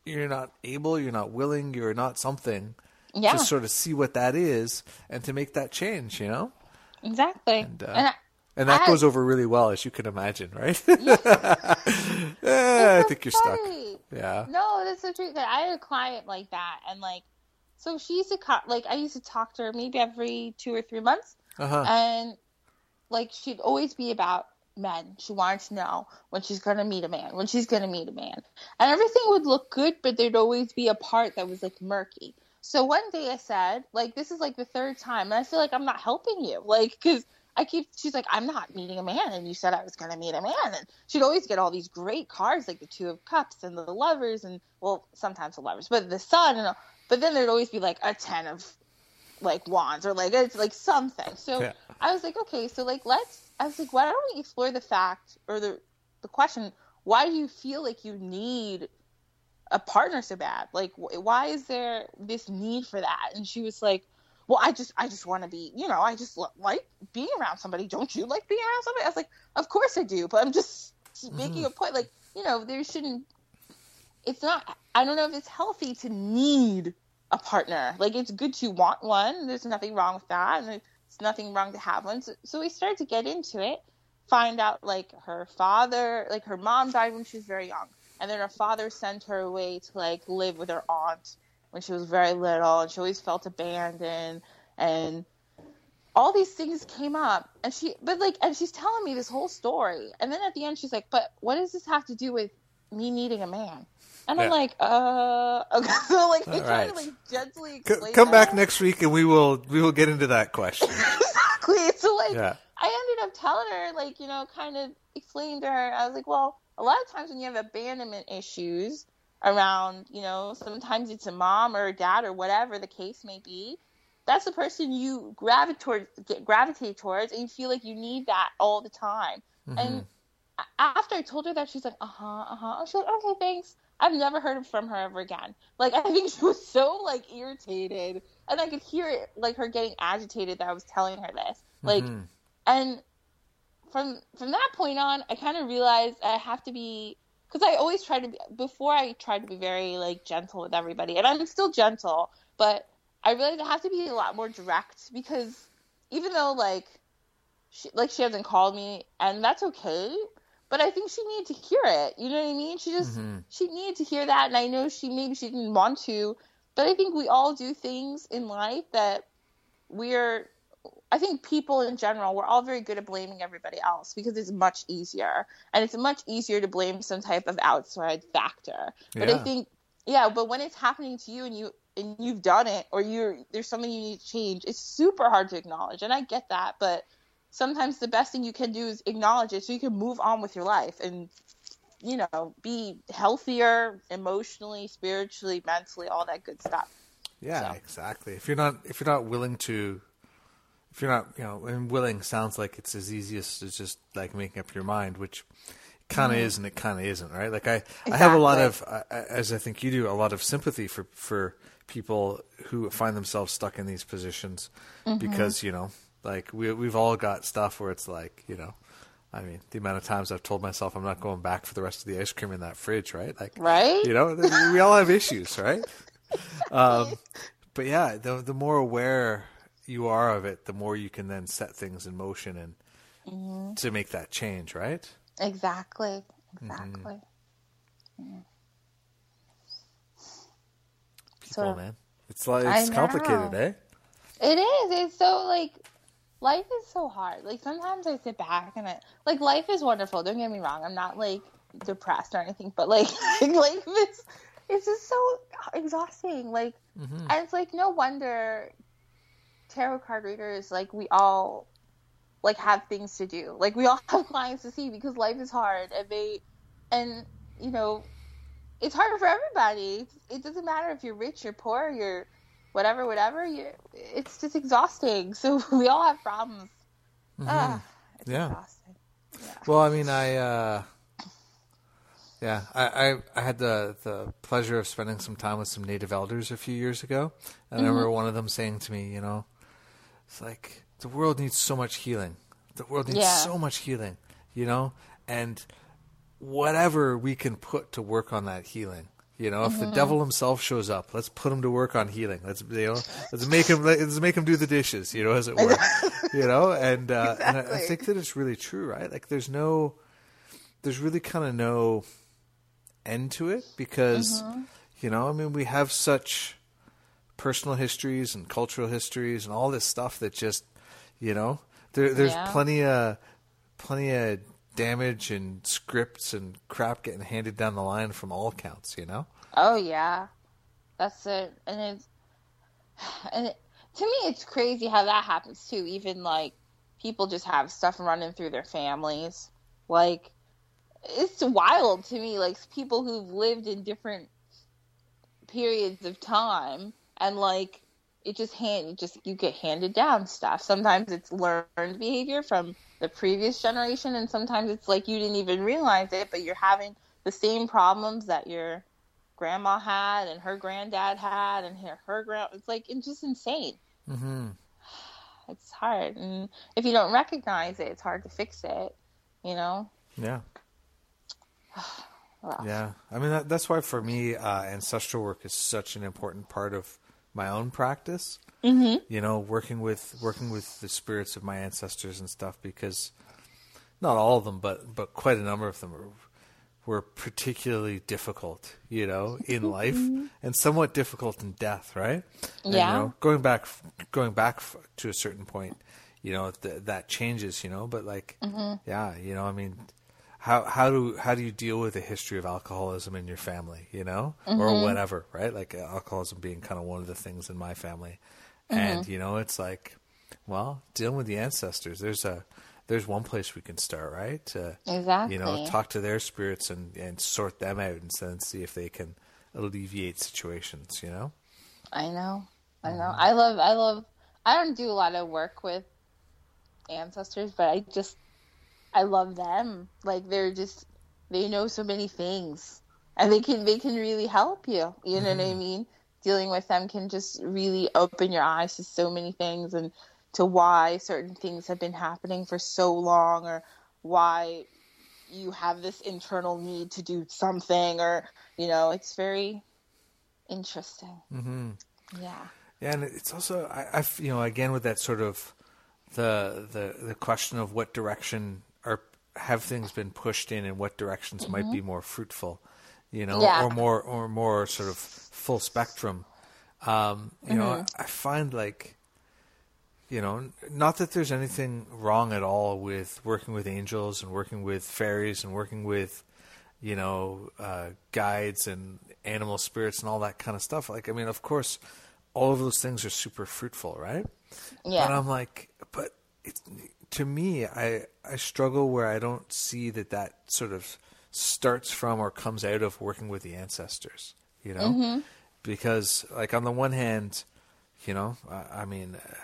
you're not able, you're not willing, you're not something Yeah. to sort of see what that is and to make that change, you know. Exactly. And, uh, and I, And that I- goes over really well, as you can imagine, right? *laughs* Eh, I think you're stuck. Yeah. No, that's so true. I had a client like that, and like, so she used to co- like I used to talk to her maybe every two or three months, Uh huh. and like she'd always be about men. She wanted to know when she's gonna meet a man, when she's gonna meet a man, and everything would look good, but there'd always be a part that was like murky. So one day I said, like, this is like the third time, and I feel like I'm not helping you, like, because I keep. She's like, I'm not meeting a man, and you said I was gonna meet a man, and she'd always get all these great cards, like the two of cups and the lovers, and well, sometimes the lovers, but the sun, and but then there'd always be like a ten of like wands or like it's like something. So Yeah. I was like, okay, so like let's. I was like, why don't we explore the fact or the the question? Why do you feel like you need a partner so bad? Like, wh- why is there this need for that? And she was like, well, I just I just want to be, you know, I just like being around somebody. Don't you like being around somebody? I was like, of course I do, but I'm just mm-hmm. making a point. Like, you know, there shouldn't. It's not. I don't know if it's healthy to need a partner. Like it's good to want one. There's nothing wrong with that, and nothing wrong to have one. So, so we started to get into it. Find out like her father, like her mom died when she was very young, and then her father sent her away to like live with her aunt when she was very little, and she always felt abandoned and all these things came up and she but like and she's telling me this whole story and then at the end she's like but what does this have to do with me needing a man and i'm like uh *laughs* okay so like i All try right. to like gently C- explain come back next week and we will we will get into that question. *laughs* exactly. So like Yeah. i ended up telling her like you know kind of explaining to her. I was like well a lot of times when you have abandonment issues around you know sometimes it's a mom or a dad or whatever the case may be that's the person you gravitate towards, gravitate towards and you feel like you need that all the time. And after i told her that she's like uh-huh uh-huh. She's like okay thanks i've never heard from her ever again. Like i think she was so like irritated. And i could hear it like her getting agitated that i was telling her this. Like Mhm. and from from that point on i kind of realized i have to be because i always try to be before i tried to be very like gentle with everybody and i'm still gentle but i realized i have to be a lot more direct because even though like she like she hasn't called me and that's okay but i think she needed to hear it you know what i mean she just Mhm. she needed to hear that and i know she maybe she didn't want to but i think we all do things in life that we're I think people in general, we're all very good at blaming everybody else because it's much easier. And it's much easier to blame some type of outside factor. But I think yeah, but when it's happening to you and you and you've done it or you're there's something you need to change, it's super hard to acknowledge. And I get that, but sometimes the best thing you can do is acknowledge it so you can move on with your life and you know, be healthier emotionally, spiritually, mentally, all that good stuff. Yeah, So. exactly. If you're not if you're not willing to if you're not, you know, and willing sounds like it's as easy as as just like making up your mind, which kind of is and it kind of isn't, right? Like I I have a lot of uh, as I think you do a lot of sympathy for for people who find themselves stuck in these positions Mm-hmm. because you know, like we we've all got stuff where it's like you know. I mean, the amount of times I've told myself I'm not going back for the rest of the ice cream in that fridge, right? Like, Right? You know, we all have issues, right? *laughs* Um, but yeah, the the more aware you are of it, the more you can then set things in motion and Mm-hmm. to make that change, right? Exactly. Mm-hmm. Exactly. People, Sort of- man, it's like it's complicated, eh? It is. It's so like life is so hard. Like sometimes I sit back and I like life is wonderful. Don't get me wrong. I'm not like depressed or anything, but *laughs* like life is it's just so exhausting. Like Mm-hmm. and it's like no wonder tarot card readers like we all like have things to do. Like we all *laughs* have clients to see because life is hard and they and you know it's hard for everybody. It doesn't matter if you're rich, you're poor, you're whatever, whatever. You, it's just exhausting. *laughs* So we all have problems. Ah, it's Mm-hmm. Yeah. exhausting. Well, I mean, I, uh, yeah, I, I, I had the, the pleasure of spending some time with some native elders a few years ago. And I remember one of them saying to me, you know, it's like the world needs so much healing. The world needs Yeah. so much healing, you know, and whatever we can put to work on that healing. You know, if the devil himself shows up, let's put him to work on healing. Let's you know, let's make him let's make him do the dishes. You know, as it were. *laughs* you know, and uh, and I, I think that it's really true, right? Like, there's no, there's really kind of no end to it because, you know, I mean, we have such personal histories and cultural histories and all this stuff that just, you know, there, there's Yeah. plenty of, plenty of damage and scripts and crap getting handed down the line from all counts, you know? Oh yeah, that's it. And it's *sighs* and it, to me, it's crazy how that happens too. Even like people just have stuff running through their families. Like it's wild to me. Like people who've lived in different periods of time and like it just hand just you get handed down stuff. Sometimes it's learned behavior from the previous generation, and sometimes it's like you didn't even realize it, but you're having the same problems that your grandma had and her granddad had and her, her grand. It's like it's just insane. Mm-hmm. It's hard, and if you don't recognize it, it's hard to fix it. You know. Yeah. *sighs* Ugh. Yeah, I mean that, that's why for me, uh, ancestral work is such an important part of my own practice. Mm-hmm. You know, working with working with the spirits of my ancestors and stuff, because not all of them, but but quite a number of them were, were particularly difficult. You know, in *laughs* life and somewhat difficult in death, right? And, Yeah. you know, going back going back to a certain point, you know th- that changes. You know, but like, yeah, you know, I mean how how do how do you deal with the history of alcoholism in your family, you know, or mm-hmm. whatever, right? Like uh, alcoholism being kind of one of the things in my family, mm-hmm. and you know, it's like, well, dealing with the ancestors. There's a there's one place we can start, right? To, Exactly. You know, talk to their spirits and and sort them out, and then see if they can alleviate situations. You know. I know. I know. Mm-hmm. I love. I love. I don't do a lot of work with ancestors, but I just. I love them. Like they're just. They know so many things, and they can. They can really help you. You know what I mean? Dealing with them can just really open your eyes to so many things and to why certain things have been happening for so long, or why you have this internal need to do something, or you know, it's very interesting. Mm-hmm. Yeah. Yeah, and it's also I, I f- you know again with that sort of the the the question of what direction have things been pushed in and what directions might be more fruitful, you know, Yeah. or more or more sort of full spectrum. Um, you know, I find like you know, not that there's anything wrong at all with working with angels and working with fairies and working with you know uh, guides and animal spirits and all that kind of stuff. Like, I mean, of course, all of those things are super fruitful, right? Yeah. But I'm like, but it, to me, I I struggle where I don't see that that sort of starts from or comes out of working with the ancestors, you know, Mm-hmm. because like on the one hand, you know, I, I mean. Uh,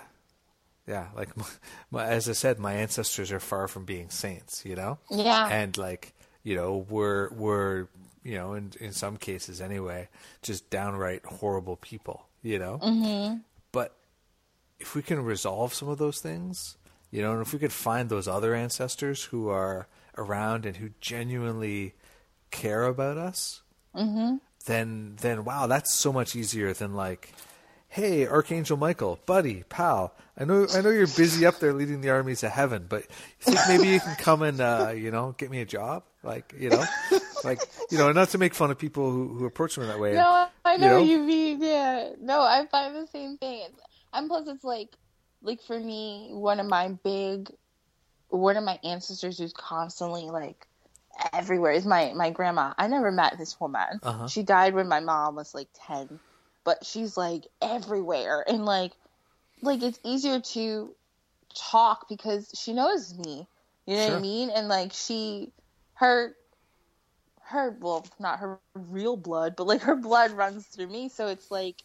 yeah, like my, *laughs* my, as I said, my ancestors are far from being saints, you know. Yeah. And like, you know, we're we're you know, in in some cases anyway, just downright horrible people, you know. Mm-hmm. But if we can resolve some of those things, you know, and if we could find those other ancestors who are around and who genuinely care about us, Mm-hmm. then then wow, that's so much easier than like, hey, Archangel Michael, buddy, pal, I know I know you're busy up there leading the armies of heaven, but you think maybe you can come and uh, you know get me a job, like you know, like you know, not to make fun of people who, who approach me that way. No, I know know? what you mean. Yeah. No, I find the same thing. And plus, it's like, like for me, one of my big, one of my ancestors who's constantly like everywhere is my my grandma. I never met this woman. Uh-huh. She died when my mom was like ten, but she's like everywhere and like, like it's easier to talk because she knows me. You know what I mean? And like she, her her well not her real blood but like her blood runs through me so it's like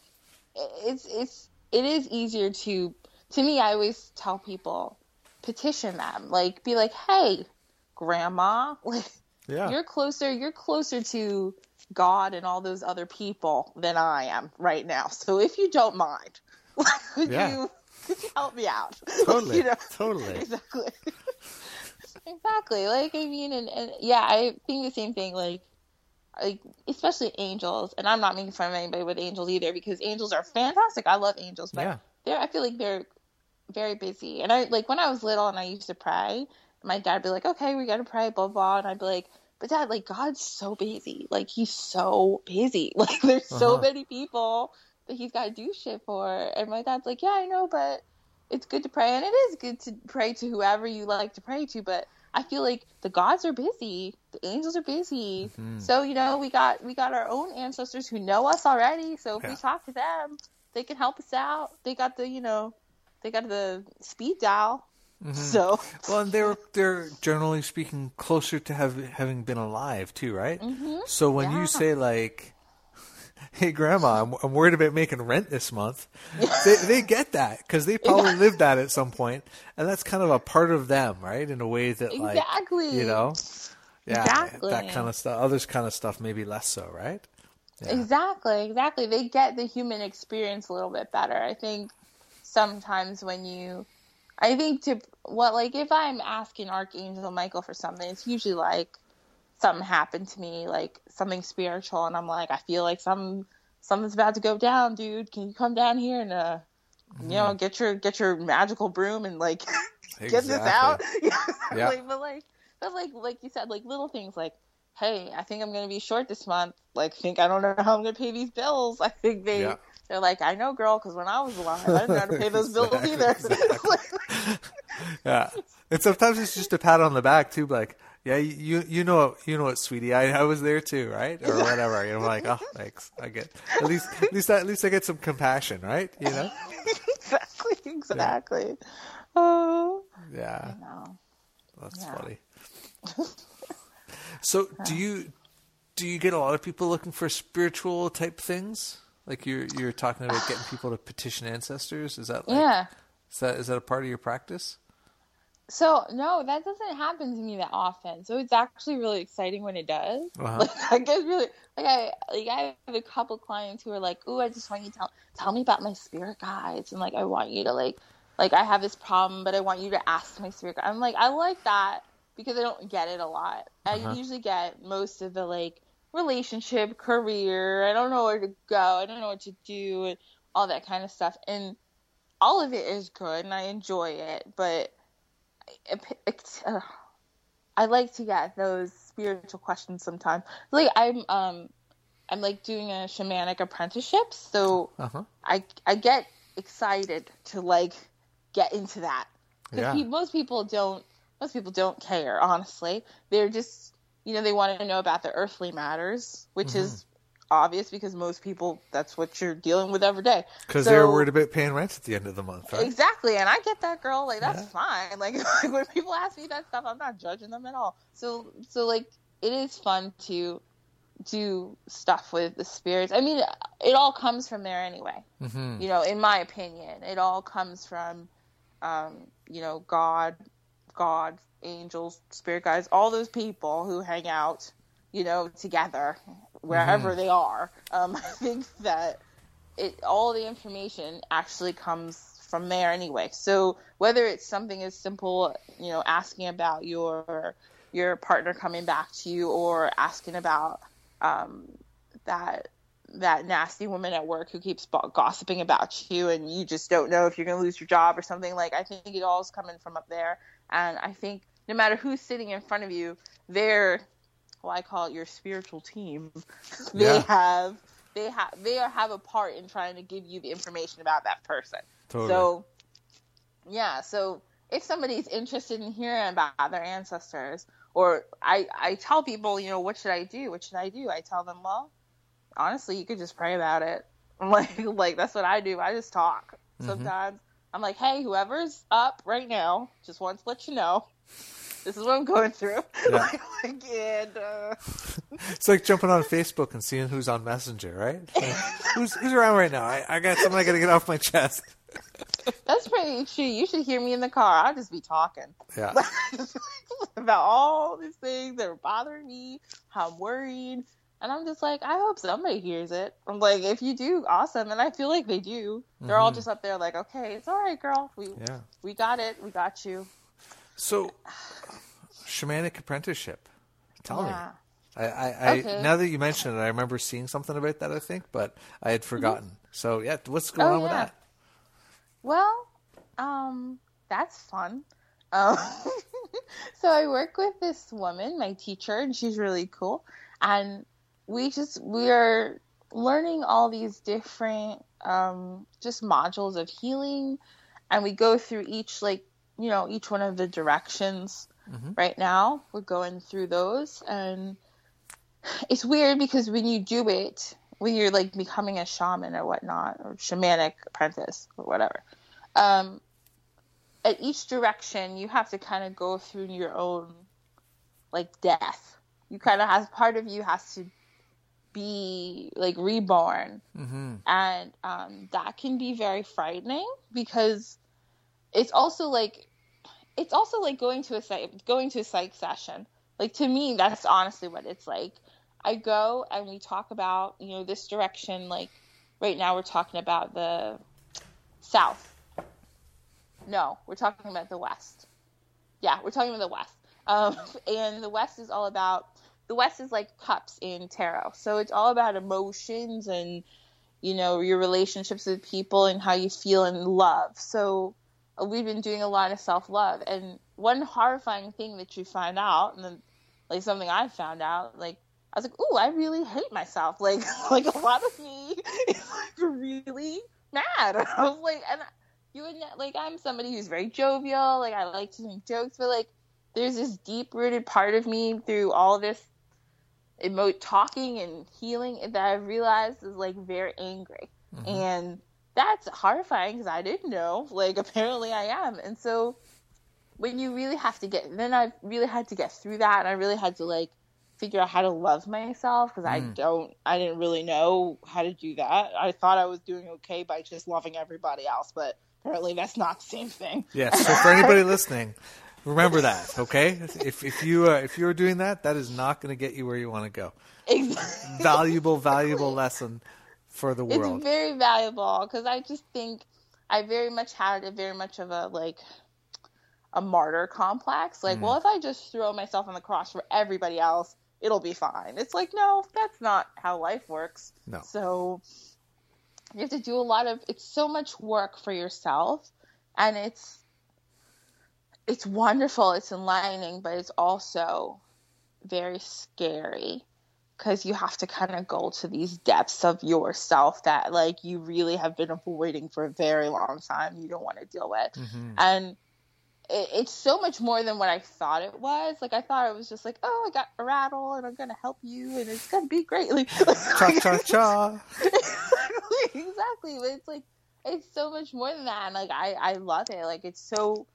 it's it's it is easier to to me i always tell people petition them. Like be like hey grandma *laughs* like yeah, you're closer you're closer to god and all those other people than i am right now. *laughs* So if you don't mind *laughs* could Yeah. you could you help me out? Totally, you know? totally. exactly. Exactly. Like i mean and, and yeah i think the same thing like like especially angels and i'm not making fun of anybody with angels either because angels are fantastic. I love angels but Yeah. they're i feel like they're very busy. And i like when i was little and i used to pray my dad would be like okay we gotta pray blah blah and i'd be like but dad like god's so busy. Like he's so busy. *laughs* Like there's so Uh-huh. many people that he's got to do shit for. And my dad's like yeah i know but it's good to pray. And it is good to pray to whoever you like to pray to but i feel like the gods are busy. The angels are busy. Mhm. so you know we got we got our own ancestors who know us already. So if Yeah. we talk to them they can help us out. They got the you know they got the speed dial Mhm. so Well, and they're they're generally speaking closer to have having been alive too, right? Mhm. So when Yeah. you say like, *laughs* "Hey, Grandma, I'm, I'm worried about making rent this month," *laughs* they they get that because they probably lived that at some point, and that's kind of a part of them, right? In a way that like exactly you know, yeah, Exactly. that kind of stuff. Others kind of stuff maybe less so, right? Yeah. Exactly, exactly. They get the human experience a little bit better. I think sometimes when you, I think to what like if I'm asking Archangel Michael for something, it's usually like something happened to me, like something spiritual, and I'm like, I feel like some something's about to go down, dude. Can you come down here and uh, you know, get your get your magical broom and like *laughs* get this out? *laughs* Yeah, like, but like, but like, like you said, like little things like, hey, I think I'm gonna be short this month. Like, think I don't know how I'm gonna pay these bills. *laughs* I think they. Yeah. They're like, I know, girl, because when I was alive, I didn't know how to pay *laughs* those bills either. *laughs* *laughs* Yeah, and sometimes it's just a pat on the back too, like, yeah, you you know you know what, sweetie, I, I was there too, right, or whatever. And I'm like, oh, thanks, I get at least at least at least I get some compassion, right? You know, exactly, exactly. Oh, yeah, that's Yeah. funny. So, do you do you get a lot of people looking for spiritual type things? Like you're you're talking about getting people to petition ancestors. Is that like, Yeah. Is that is that a part of your practice? So no, that doesn't happen to me that often. So it's actually really exciting when it does. Uh-huh. *laughs* Like I get really like I like I have a couple clients who are like, "Ooh, I just want you to tell tell me about my spirit guides," and like I want you to like like I have this problem, but I want you to ask my spirit guide. I'm like, I like that because I don't get it a lot. Uh-huh. I usually get most of the like relationship, career. I don't know where to go. I don't know what to do, and all that kind of stuff. And all of it is good, and I enjoy it, but it, it, uh, I like to get those spiritual questions sometimes. Like I'm um I'm like doing a shamanic apprenticeship, so Uh huh. I I get excited to like get into that because Yeah. most people don't most people don't care honestly. They're just you know they want to know about the earthly matters, which is Mm-hmm. obvious because most people that's what you're dealing with every day. Because So- they're worried about paying rent at the end of the month, right? Exactly, and I get that, girl. Like that's Yeah. fine. *laughs* Like when people ask me that stuff, I'm not judging them at all. So, so like it is fun to do stuff with the spirits. I mean, it all comes from there anyway. Mm-hmm. You know, in my opinion, it all comes from, um, you know, God, God, angels, spirit guides, all those people who hang out, you know, together wherever they are. Um, *laughs* I think that it all the information actually comes from there anyway. So whether it's something as simple, you know, asking about your your partner coming back to you, or asking about um, that that nasty woman at work who keeps gossiping about you, and you just don't know if you're going to lose your job or something. Like I think it all's coming from up there, and I think no matter who's sitting in front of you, they're well, I call it your spiritual team. *laughs* they yeah. have they have they have a part in trying to give you the information about that person. Totally. So, yeah. So if somebody's interested in hearing about their ancestors, or I I tell people, you know, what should I do? What should I do? I tell them, well, honestly, you could just pray about it. *laughs* like like that's what I do. I just talk. Mm-hmm. Sometimes mm-hmm. I'm like, hey, whoever's up right now, just wants to let you know this is what I'm going through. *laughs* Yeah. like, and, uh... it's like jumping on Facebook and seeing who's on Messenger, right? *laughs* who's who's around right now? I, I got something I got to get off my chest. That's pretty true. You should hear me in the car. I'll just be talking. Yeah. *laughs* about all these things that are bothering me, how I'm worried. And I'm just like, I hope somebody hears it. I'm like, if you do, awesome. And I feel like they do. They're mm-hmm. all just up there like, okay, it's all right, girl. We yeah. we got it. We got you. So, shamanic apprenticeship. Tell yeah. me. I, I, okay. I, now that you mention it, I remember seeing something about that. I think, but I had forgotten. Mm-hmm. So yeah, what's going oh, on yeah. with that? Well, um, that's fun. Um, *laughs* so I work with this woman, my teacher, and she's really cool. And we just we are learning all these different um, just modules of healing, and we go through each like you know, each one of the directions mm-hmm. right now. We're going through those and it's weird because when you do it, when you're like becoming a shaman or whatnot, or shamanic apprentice or whatever, um, at each direction you have to kind of go through your own like death. You kind of have part of you has to be like reborn, mm-hmm. and um, that can be very frightening because it's also like it's also like going to a psych going to a psych session. Like to me, that's honestly what it's like. I go and we talk about you know this direction. Like right now, we're talking about the south. No, we're talking about the west. Yeah, we're talking about the west. Um, *laughs* and the west is all about the west is like cups in tarot. So it's all about emotions and you know your relationships with people and how you feel in love. So uh, we've been doing a lot of self love. And one horrifying thing that you find out, and then like something I found out, like I was like, "Ooh, I really hate myself." *laughs* Like, like a lot of me *laughs* is like really mad. *laughs* I was like, and you would not, like I'm somebody who's very jovial. Like I like to make jokes, but like there's this deep rooted part of me through all this emote talking and healing that I realized is like very angry. Mm-hmm. And that's horrifying because I didn't know. Like, *laughs* apparently I am. And so when you really have to get, then I really had to get through that. And I really had to, like, figure out how to love myself because mm. I don't, I didn't really know how to do that. I thought I was doing okay by just loving everybody else, but apparently that's not the same thing. Yes. So for anybody *laughs* listening, remember that, okay? If if you uh, if you're doing that, that is not going to get you where you want to go. Exactly. Valuable, valuable lesson for the world. It's very valuable because I just think I very much had a very much of a like a martyr complex. Like, mm. well, if I just throw myself on the cross for everybody else, it'll be fine. It's like, no, that's not how life works. No. So you have to do a lot of it's so much work for yourself and it's it's wonderful, it's enlightening, but it's also very scary because you have to kind of go to these depths of yourself that like you really have been avoiding for a very long time you don't want to deal with. Mm-hmm. and it, it's so much more than what i thought it was like i thought it was just like oh i got a rattle and i'm gonna help you and it's gonna be great. *laughs* Like, cha cha cha. *laughs* Exactly but it's like it's so much more than that and like i i love it like it's so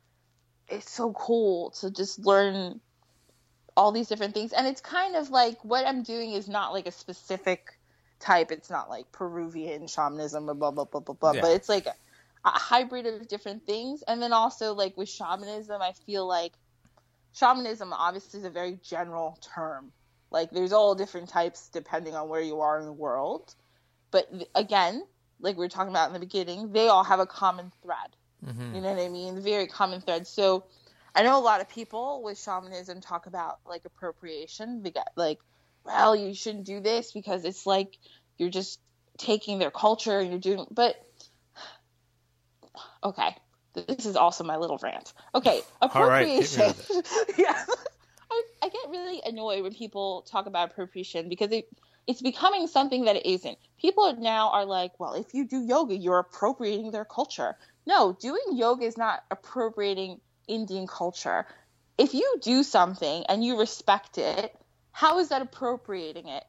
it's so cool to just learn all these different things. And it's kind of like what i'm doing is not like a specific type. It's not like peruvian shamanism or blah blah blah blah blah. Yeah. but it's like a, a hybrid of different things. And then also like with shamanism i feel like shamanism obviously is a very general term. Like there's all different types depending on where you are in the world. But again like we were talking about in the beginning, they all have a common thread. Mm-hmm. You know what I mean? Very common thread. So I know a lot of people with shamanism talk about like appropriation. They got like, well, you shouldn't do this because it's like you're just taking their culture and you're doing. But *sighs* okay, this is also my little rant. Okay, *laughs* right, get appropriation. of *laughs* yeah, I, I get really annoyed when people talk about appropriation because it it's becoming something that it isn't. People now are like, well, if you do yoga, you're appropriating their culture. No, doing yoga is not appropriating Indian culture. If you do something and you respect it, how is that appropriating it?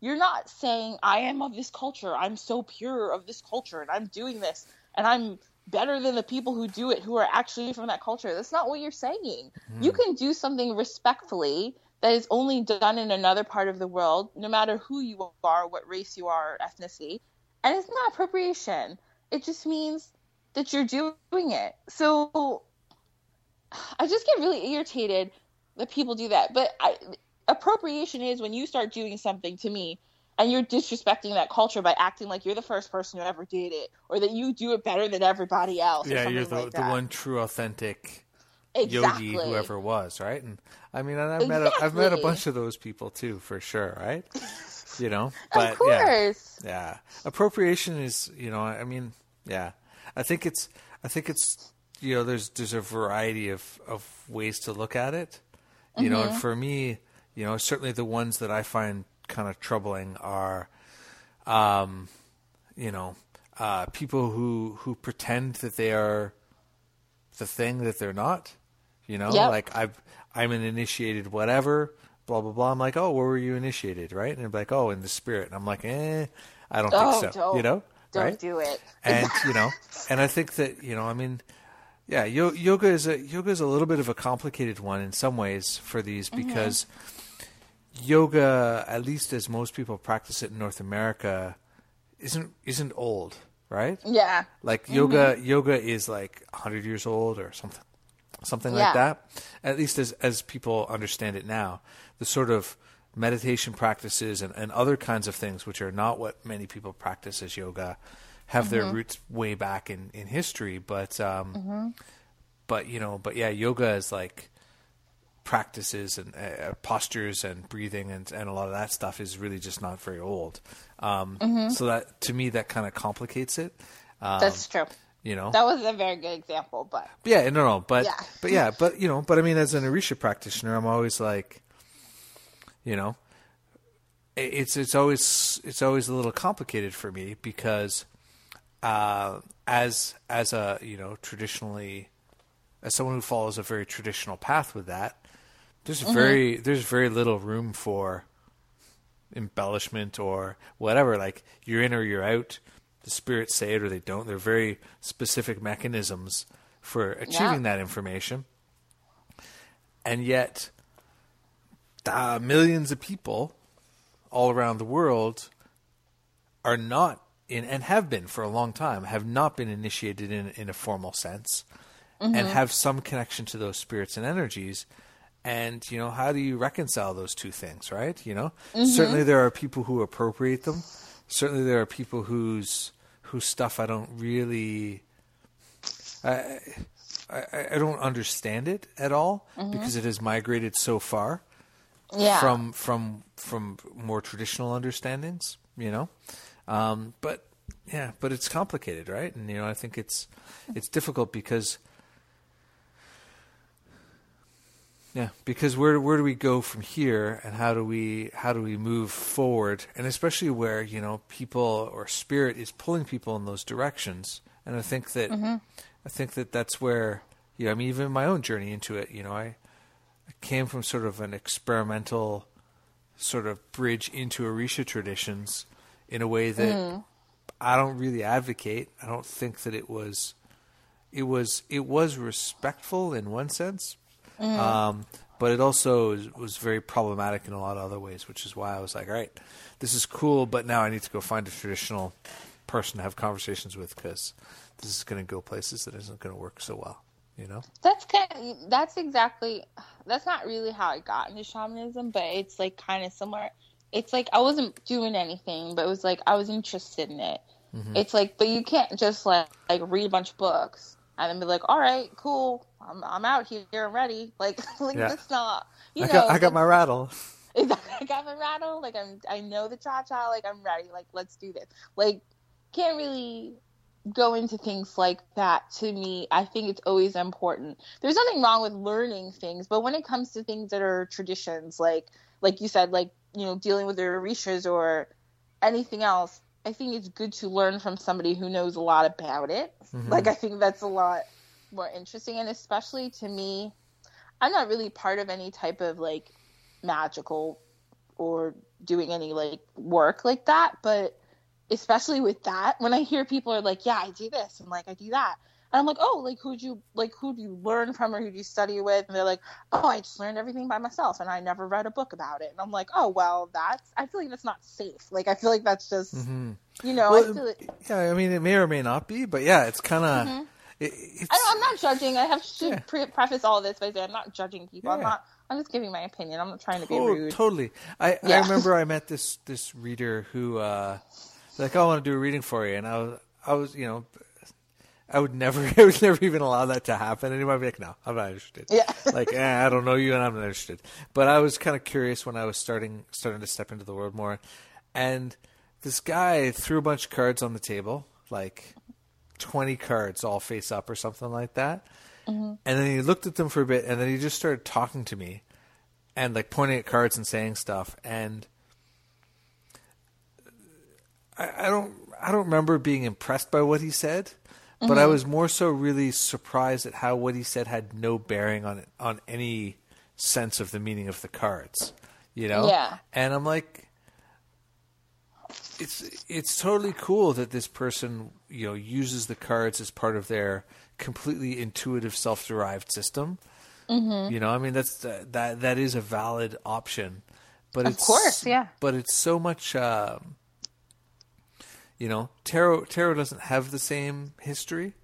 You're not saying, I am of this culture. I'm so pure of this culture and I'm doing this and I'm better than the people who do it who are actually from that culture. That's not what you're saying. Hmm. You can do something respectfully that is only done in another part of the world, no matter who you are, what race you are, or ethnicity. And it's not appropriation. It just means that you're doing it. So I just get really irritated that people do that. But I, appropriation is when you start doing something to me and you're disrespecting that culture by acting like you're the first person who ever did it or that you do it better than everybody else. or Yeah, you're the, like the one true authentic exactly. yogi whoever was, right? And I mean, and I've met a, I've met a bunch of those people too, for sure, right? You know, *laughs* but of course. yeah, yeah, appropriation is, you know, I mean, yeah, I think it's, I think it's, you know, there's there's a variety of of ways to look at it, you know, and for me, you know, certainly the ones that I find kind of troubling are, um, you know, uh, people who who pretend that they are the thing that they're not. You know, Yep. like I've I'm an initiated whatever, blah blah blah. I'm like, oh, where were you initiated, right? And they're like, oh, in the spirit. And I'm like, eh, I don't Oh, think so. don't. You know, Don't right? do it. and *laughs* you know, and I think that you know, I mean, yeah, yo- yoga is a yoga is a little bit of a complicated one in some ways for these Mm-hmm. because yoga, at least as most people practice it in North America, isn't isn't old, right? Yeah. Like yoga, yoga is like 100 years old or something, something like that. At least as as people understand it now, the sort of meditation practices and, and other kinds of things, which are not what many people practice as yoga, have their roots way back in in history. But um, but you know, but yeah, yoga is like practices and uh, postures and breathing and, and a lot of that stuff is really just not very old. Um, So that to me that kind of complicates it. Um, That's true. you know. That was a very good example, but yeah, no, no, but Yeah. but yeah, but you know, but I mean, as an Orisha practitioner, I'm always like, you know, it's it's always it's always a little complicated for me because uh, as as a you know traditionally as someone who follows a very traditional path with that, there's very there's very little room for embellishment or whatever. Like you're in or you're out. The spirits say it or they don't. They're very specific mechanisms for achieving Yeah. that information. And yet, uh, millions of people all around the world are not in and have been for a long time have not been initiated in in a formal sense and mm-hmm. have some connection to those spirits and energies. And you know how do you reconcile those two things right? You know mm-hmm. certainly there are people who appropriate them. Certainly there are people whose whose stuff I don't really I I, I don't understand it at all mm-hmm. because it has migrated so far yeah. from from from more traditional understandings, you know. Um, but yeah, but it's complicated, right? And you know, I think it's it's difficult because yeah, because where where do we go from here, and how do we how do we move forward, and especially where you know people or spirit is pulling people in those directions, and I think that I think that that's where you know, I mean, even my own journey into it, you know, I came from sort of an experimental sort of bridge into Orisha traditions in a way that I don't really advocate. I don't think that it was it was it was respectful in one sense, um, but it also was, was very problematic in a lot of other ways. Which is why I was like, all right, this is cool, but now I need to go find a traditional person to have conversations with because this is going to go places that isn't going to work so well. You know? That's kind of, that's exactly that's not really how I got into shamanism, but it's like kind of similar. It's like I wasn't doing anything, but it was like I was interested in it. Mm-hmm. It's like, but you can't just like like read a bunch of books and then be like, all right, cool, I'm I'm out here, I'm ready. *laughs* Like like yeah. that's not. You I know, got, I got my rattle. *laughs* *laughs* I got my rattle. Like I'm, I know the cha cha. Like I'm ready. Like let's do this. Like can't really go into things like that to me i think it's always important there's nothing wrong with learning things but when it comes to things that are traditions like like you said like you know dealing with the orishas or anything else i think it's good to learn from somebody who knows a lot about it mm-hmm. like i think that's a lot more interesting and especially to me i'm not really part of any type of like magical or doing any like work like that but especially with that when i hear people are like yeah i do this and like i do that and i'm like oh like who'd you like who'd you learn from or who'd you study with and they're like oh i just learned everything by myself and i never read a book about it and i'm like oh well that's i feel like that's not safe like i feel like that's just mm-hmm. you know well, I feel like, yeah i mean it may or may not be but yeah it's kind of mm-hmm. it, I am not judging i have to yeah. pre- preface all this by saying i'm not judging people yeah. i'm not I'm just giving my opinion. I'm not trying to be oh, rude. Totally. I, yeah. I remember I *laughs* met this this reader who uh, like, oh, I want to do a reading for you, and I was, I was, you know, I would never, *laughs* I would never even allow that to happen. And he might be like, no, I'm not interested. Yeah. *laughs* like, eh, I don't know you, and I'm not interested. But I was kind of curious when I was starting, starting to step into the world more, and this guy threw a bunch of cards on the table, like twenty cards, all face up or something like that. Mm-hmm. And then he looked at them for a bit, and then he just started talking to me, and like pointing at cards and saying stuff, and I, I don't I don't remember being impressed by what he said, but mm-hmm. I was more so really surprised at how what he said had no bearing on on any sense of the meaning of the cards. You know? Yeah. And I'm like it's it's totally cool that this person, you know, uses the cards as part of their completely intuitive self-derived system. Mm-hmm. You know, I mean that's that that is a valid option, but of it's course, yeah. But it's so much um, you know, tarot tarot doesn't have the same history.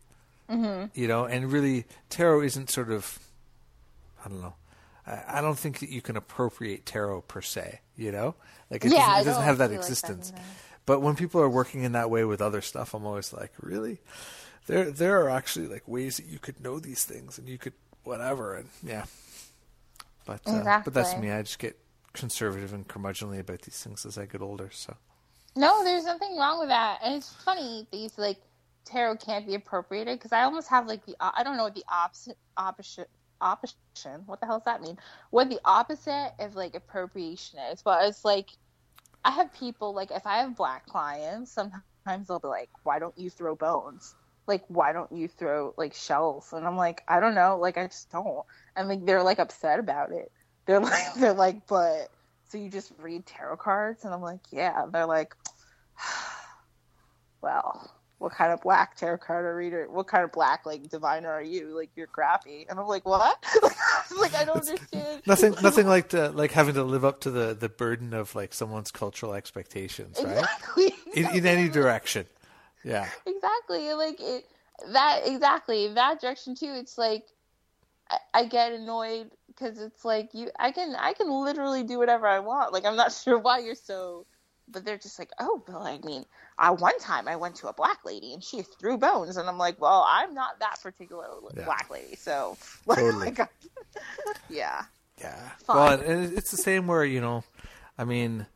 Mm-hmm. You know, and really, tarot isn't sort of, I don't know. I, I don't think that you can appropriate tarot per se. You know, like it yeah, doesn't, it doesn't have that existence. Like that but when people are working in that way with other stuff, I'm always like, really? There, there are actually like ways that you could know these things, and you could whatever, and yeah. But exactly. uh, but that's me. I just get conservative and curmudgeonly about these things as I get older. So no, there's nothing wrong with that. And it's funny say, like, tarot can't be appropriated because I almost have, like, the, I don't know what the opposite, opposite, opposition, what the hell does that mean? What the opposite of, like, appropriation is. But it's like, I have people, like, if I have black clients, sometimes they'll be like, why don't you throw bones? Like, why don't you throw, like, shells? And I'm like, I don't know. Like, I just don't. And, like, they're, like, upset about it. They're like, *laughs* they're like, but so you just read tarot cards? And I'm like, yeah. And they're like, *sighs* well, what kind of black tarot card reader? What kind of black like diviner are you? Like you're crappy. And I'm like, what? *laughs* like I don't understand. nothing, nothing like to like having to live up to the the burden of like someone's cultural expectations, right? Exactly. In, in any direction. Yeah. Exactly. Like it, that exactly that direction too. It's like I, I get annoyed because it's like you I can I can literally do whatever I want. Like I'm not *laughs* sure why you're so but they're just like, oh, Bill, I mean, I one time I went to a black lady and she threw bones, and I'm like, well, I'm not that particular yeah. black lady, so *laughs* totally, *laughs* yeah, yeah. Fun. Well, and it's the same where you know, I mean,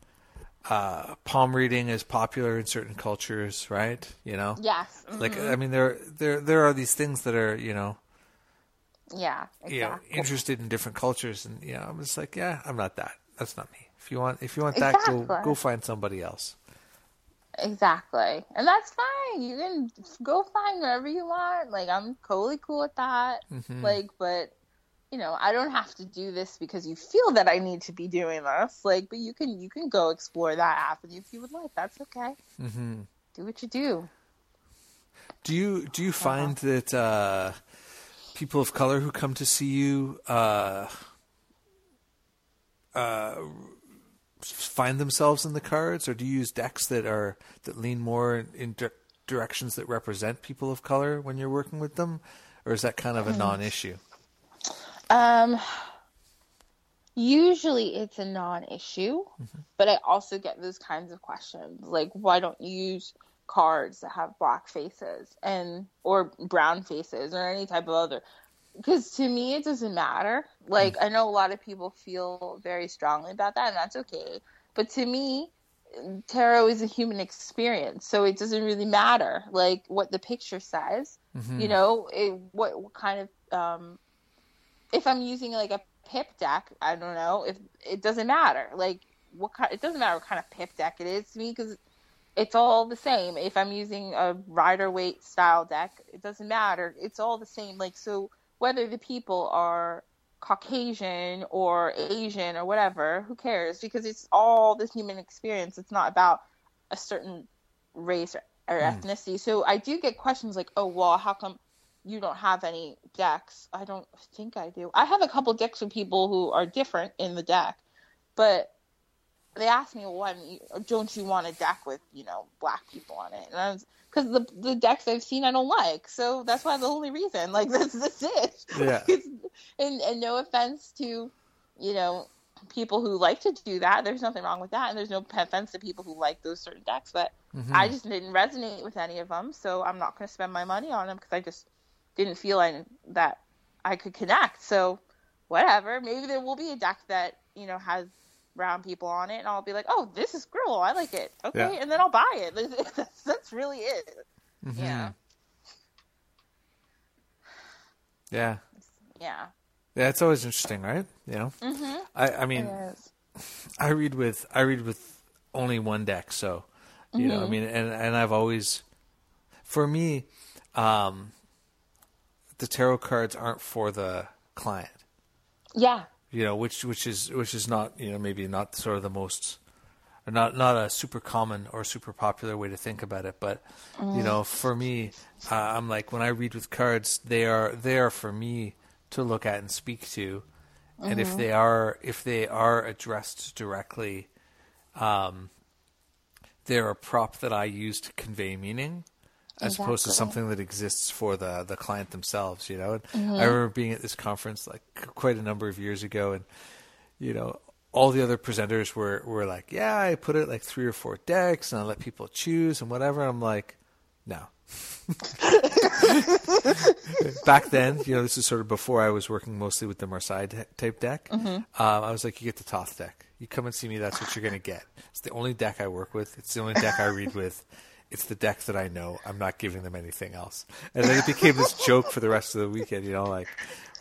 uh, palm reading is popular in certain cultures, right? You know, yes. Mm-hmm. Like, I mean, there there there are these things that are you know yeah, exactly. you know, interested in different cultures, and you know, I'm just like, yeah, I'm not that. That's not me. If you want, if you want that, exactly. go go find somebody else. Exactly, and that's fine. You can go find whatever you want. Like I'm totally cool with that. Mm-hmm. Like, but you know, I don't have to do this because you feel that I need to be doing this. Like, but you can you can go explore that avenue if you would like. That's okay. Mm-hmm. Do what you do. Do you do you find uh-huh. that? Uh, people of color who come to see you uh, uh, find themselves in the cards, or do you use decks that are that lean more in di- directions that represent people of color when you're working with them, or is that kind of a hmm. non-issue? Um, usually it's a non-issue, mm-hmm. but I also get those kinds of questions like, why don't you use cards that have black faces and or brown faces or any type of other because to me it doesn't matter. Like i know a lot of people feel very strongly about that and that's okay. But to me tarot is a human experience so it doesn't really matter like what the picture says. Mm-hmm. you know it, what, what kind of um if i'm using like a pip deck i don't know if it doesn't matter. Like what kind it doesn't matter what kind of pip deck it is to me because it's all the same. If i'm using a Rider Waite style deck it doesn't matter. It's all the same. Like so whether the people are caucasian or asian or whatever who cares? Because it's all this human experience. It's not about a certain race or, or hmm. ethnicity. So i do get questions like oh well how come you don't have any decks? I don't think i do. I have a couple decks with people who are different in the deck but they asked me, well, why don't you, don't you want a deck with, you know, black people on it? And I was, because the the decks I've seen I don't like, so that's why the only reason. *laughs* Like this, this it. Yeah. *laughs* and and no offense to, you know, people who like to do that. There's nothing wrong with that, and there's no offense to people who like those certain decks. But Mm-hmm. I just didn't resonate with any of them, so I'm not going to spend my money on them because I just didn't feel I, that I could connect. So whatever. Maybe there will be a deck that you know has brown people on it, and I'll be like, "Oh, this is cool. I like it." Okay, Yeah. and then I'll buy it. *laughs* That's, that's really it. Mm-hmm. Yeah, Yeah. yeah. Yeah, it's always interesting, right? You know, Mm-hmm. I, I mean, I read with I read with only one deck, so you know, I Mm-hmm. mean, and and I've always, for me, um, the tarot cards aren't for the client, Yeah. You know, which which is which is not you know maybe not sort of the most, not not a super common or super popular way to think about it, but you know, for me, uh, I'm like when I read with cards, they are they are for me to look at and speak to, and if they are if they are addressed directly, um, they're a prop that I use to convey meaning. As opposed to something that exists for the, the client themselves, you know. And I remember being at this conference like quite a number of years ago, and you know, all the other presenters were, were like, yeah, I put it like three or four decks and I let people choose and whatever. I'm like, no. *laughs* Back then, you know, this is sort of before I was working mostly with the Marseille type deck. Um, I was like, you get the Thoth deck. You come and see me, that's what you're going to get. It's the only deck I work with. It's the only deck I read with. It's the deck that I know. I'm not giving them anything else. And then it became this joke for the rest of the weekend, you know, like,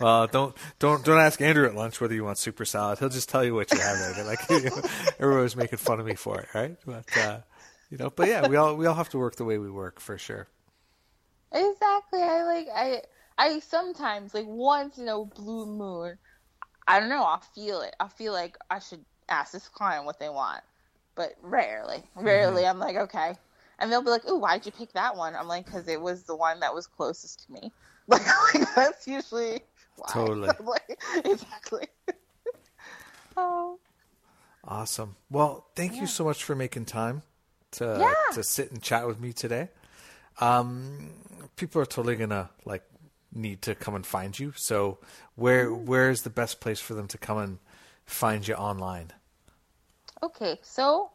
well, don't don't don't ask Andrew at lunch whether you want super salad. He'll just tell you what you have there. *laughs* Like you *laughs* know, everyone was making fun of me for it, right? But uh, you know, but yeah, we all we all have to work the way we work for sure. Exactly. I like I I sometimes like once in a blue moon, I don't know. I'll feel it. I'll feel like I should ask this client what they want, but rarely, rarely. I'm like okay, and they'll be like, "Ooh, why'd you pick that one?" I'm like, "Cause it was the one that was closest to me." *laughs* Like, like that's usually why. Totally. *laughs* Like, exactly. *laughs* oh, Awesome. Well, thank you so much for making time to Yeah. to sit and chat with me today. Um, people are totally gonna like need to come and find you. So where where is the best place for them to come and find you online? Okay, so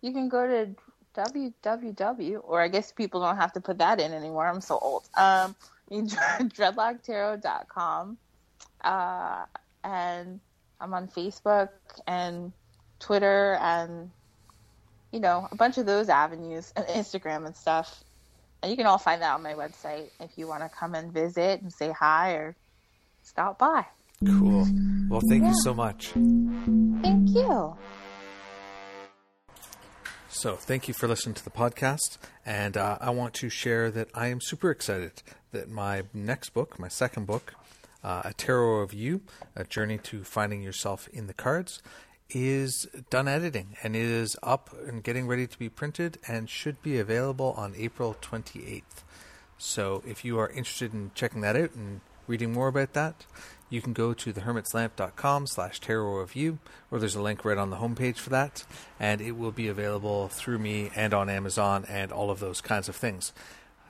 you can go to www, or I guess people don't have to put that in anymore. I'm so old. Um, *laughs* dreadlocktarot.com, uh, and I'm on Facebook and Twitter and you know a bunch of those avenues and Instagram and stuff. And you can all find that on my website if you want to come and visit and say hi or stop by. Cool. Well, thank you so much. Thank you. So, thank you for listening to the podcast. And uh, I want to share that I am super excited that my next book, my second book, uh, A Tarot of You A Journey to Finding Yourself in the Cards, is done editing and is up and getting ready to be printed and should be available on April 28th. So, if you are interested in checking that out and reading more about that, you can go to thehermitslamp.com slash tarot you, or there's a link right on the homepage for that, and it will be available through me and on Amazon and all of those kinds of things.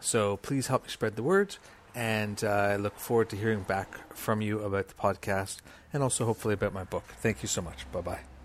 So please help me spread the word, and uh, I look forward to hearing back from you about the podcast and also hopefully about my book. Thank you so much. Bye bye.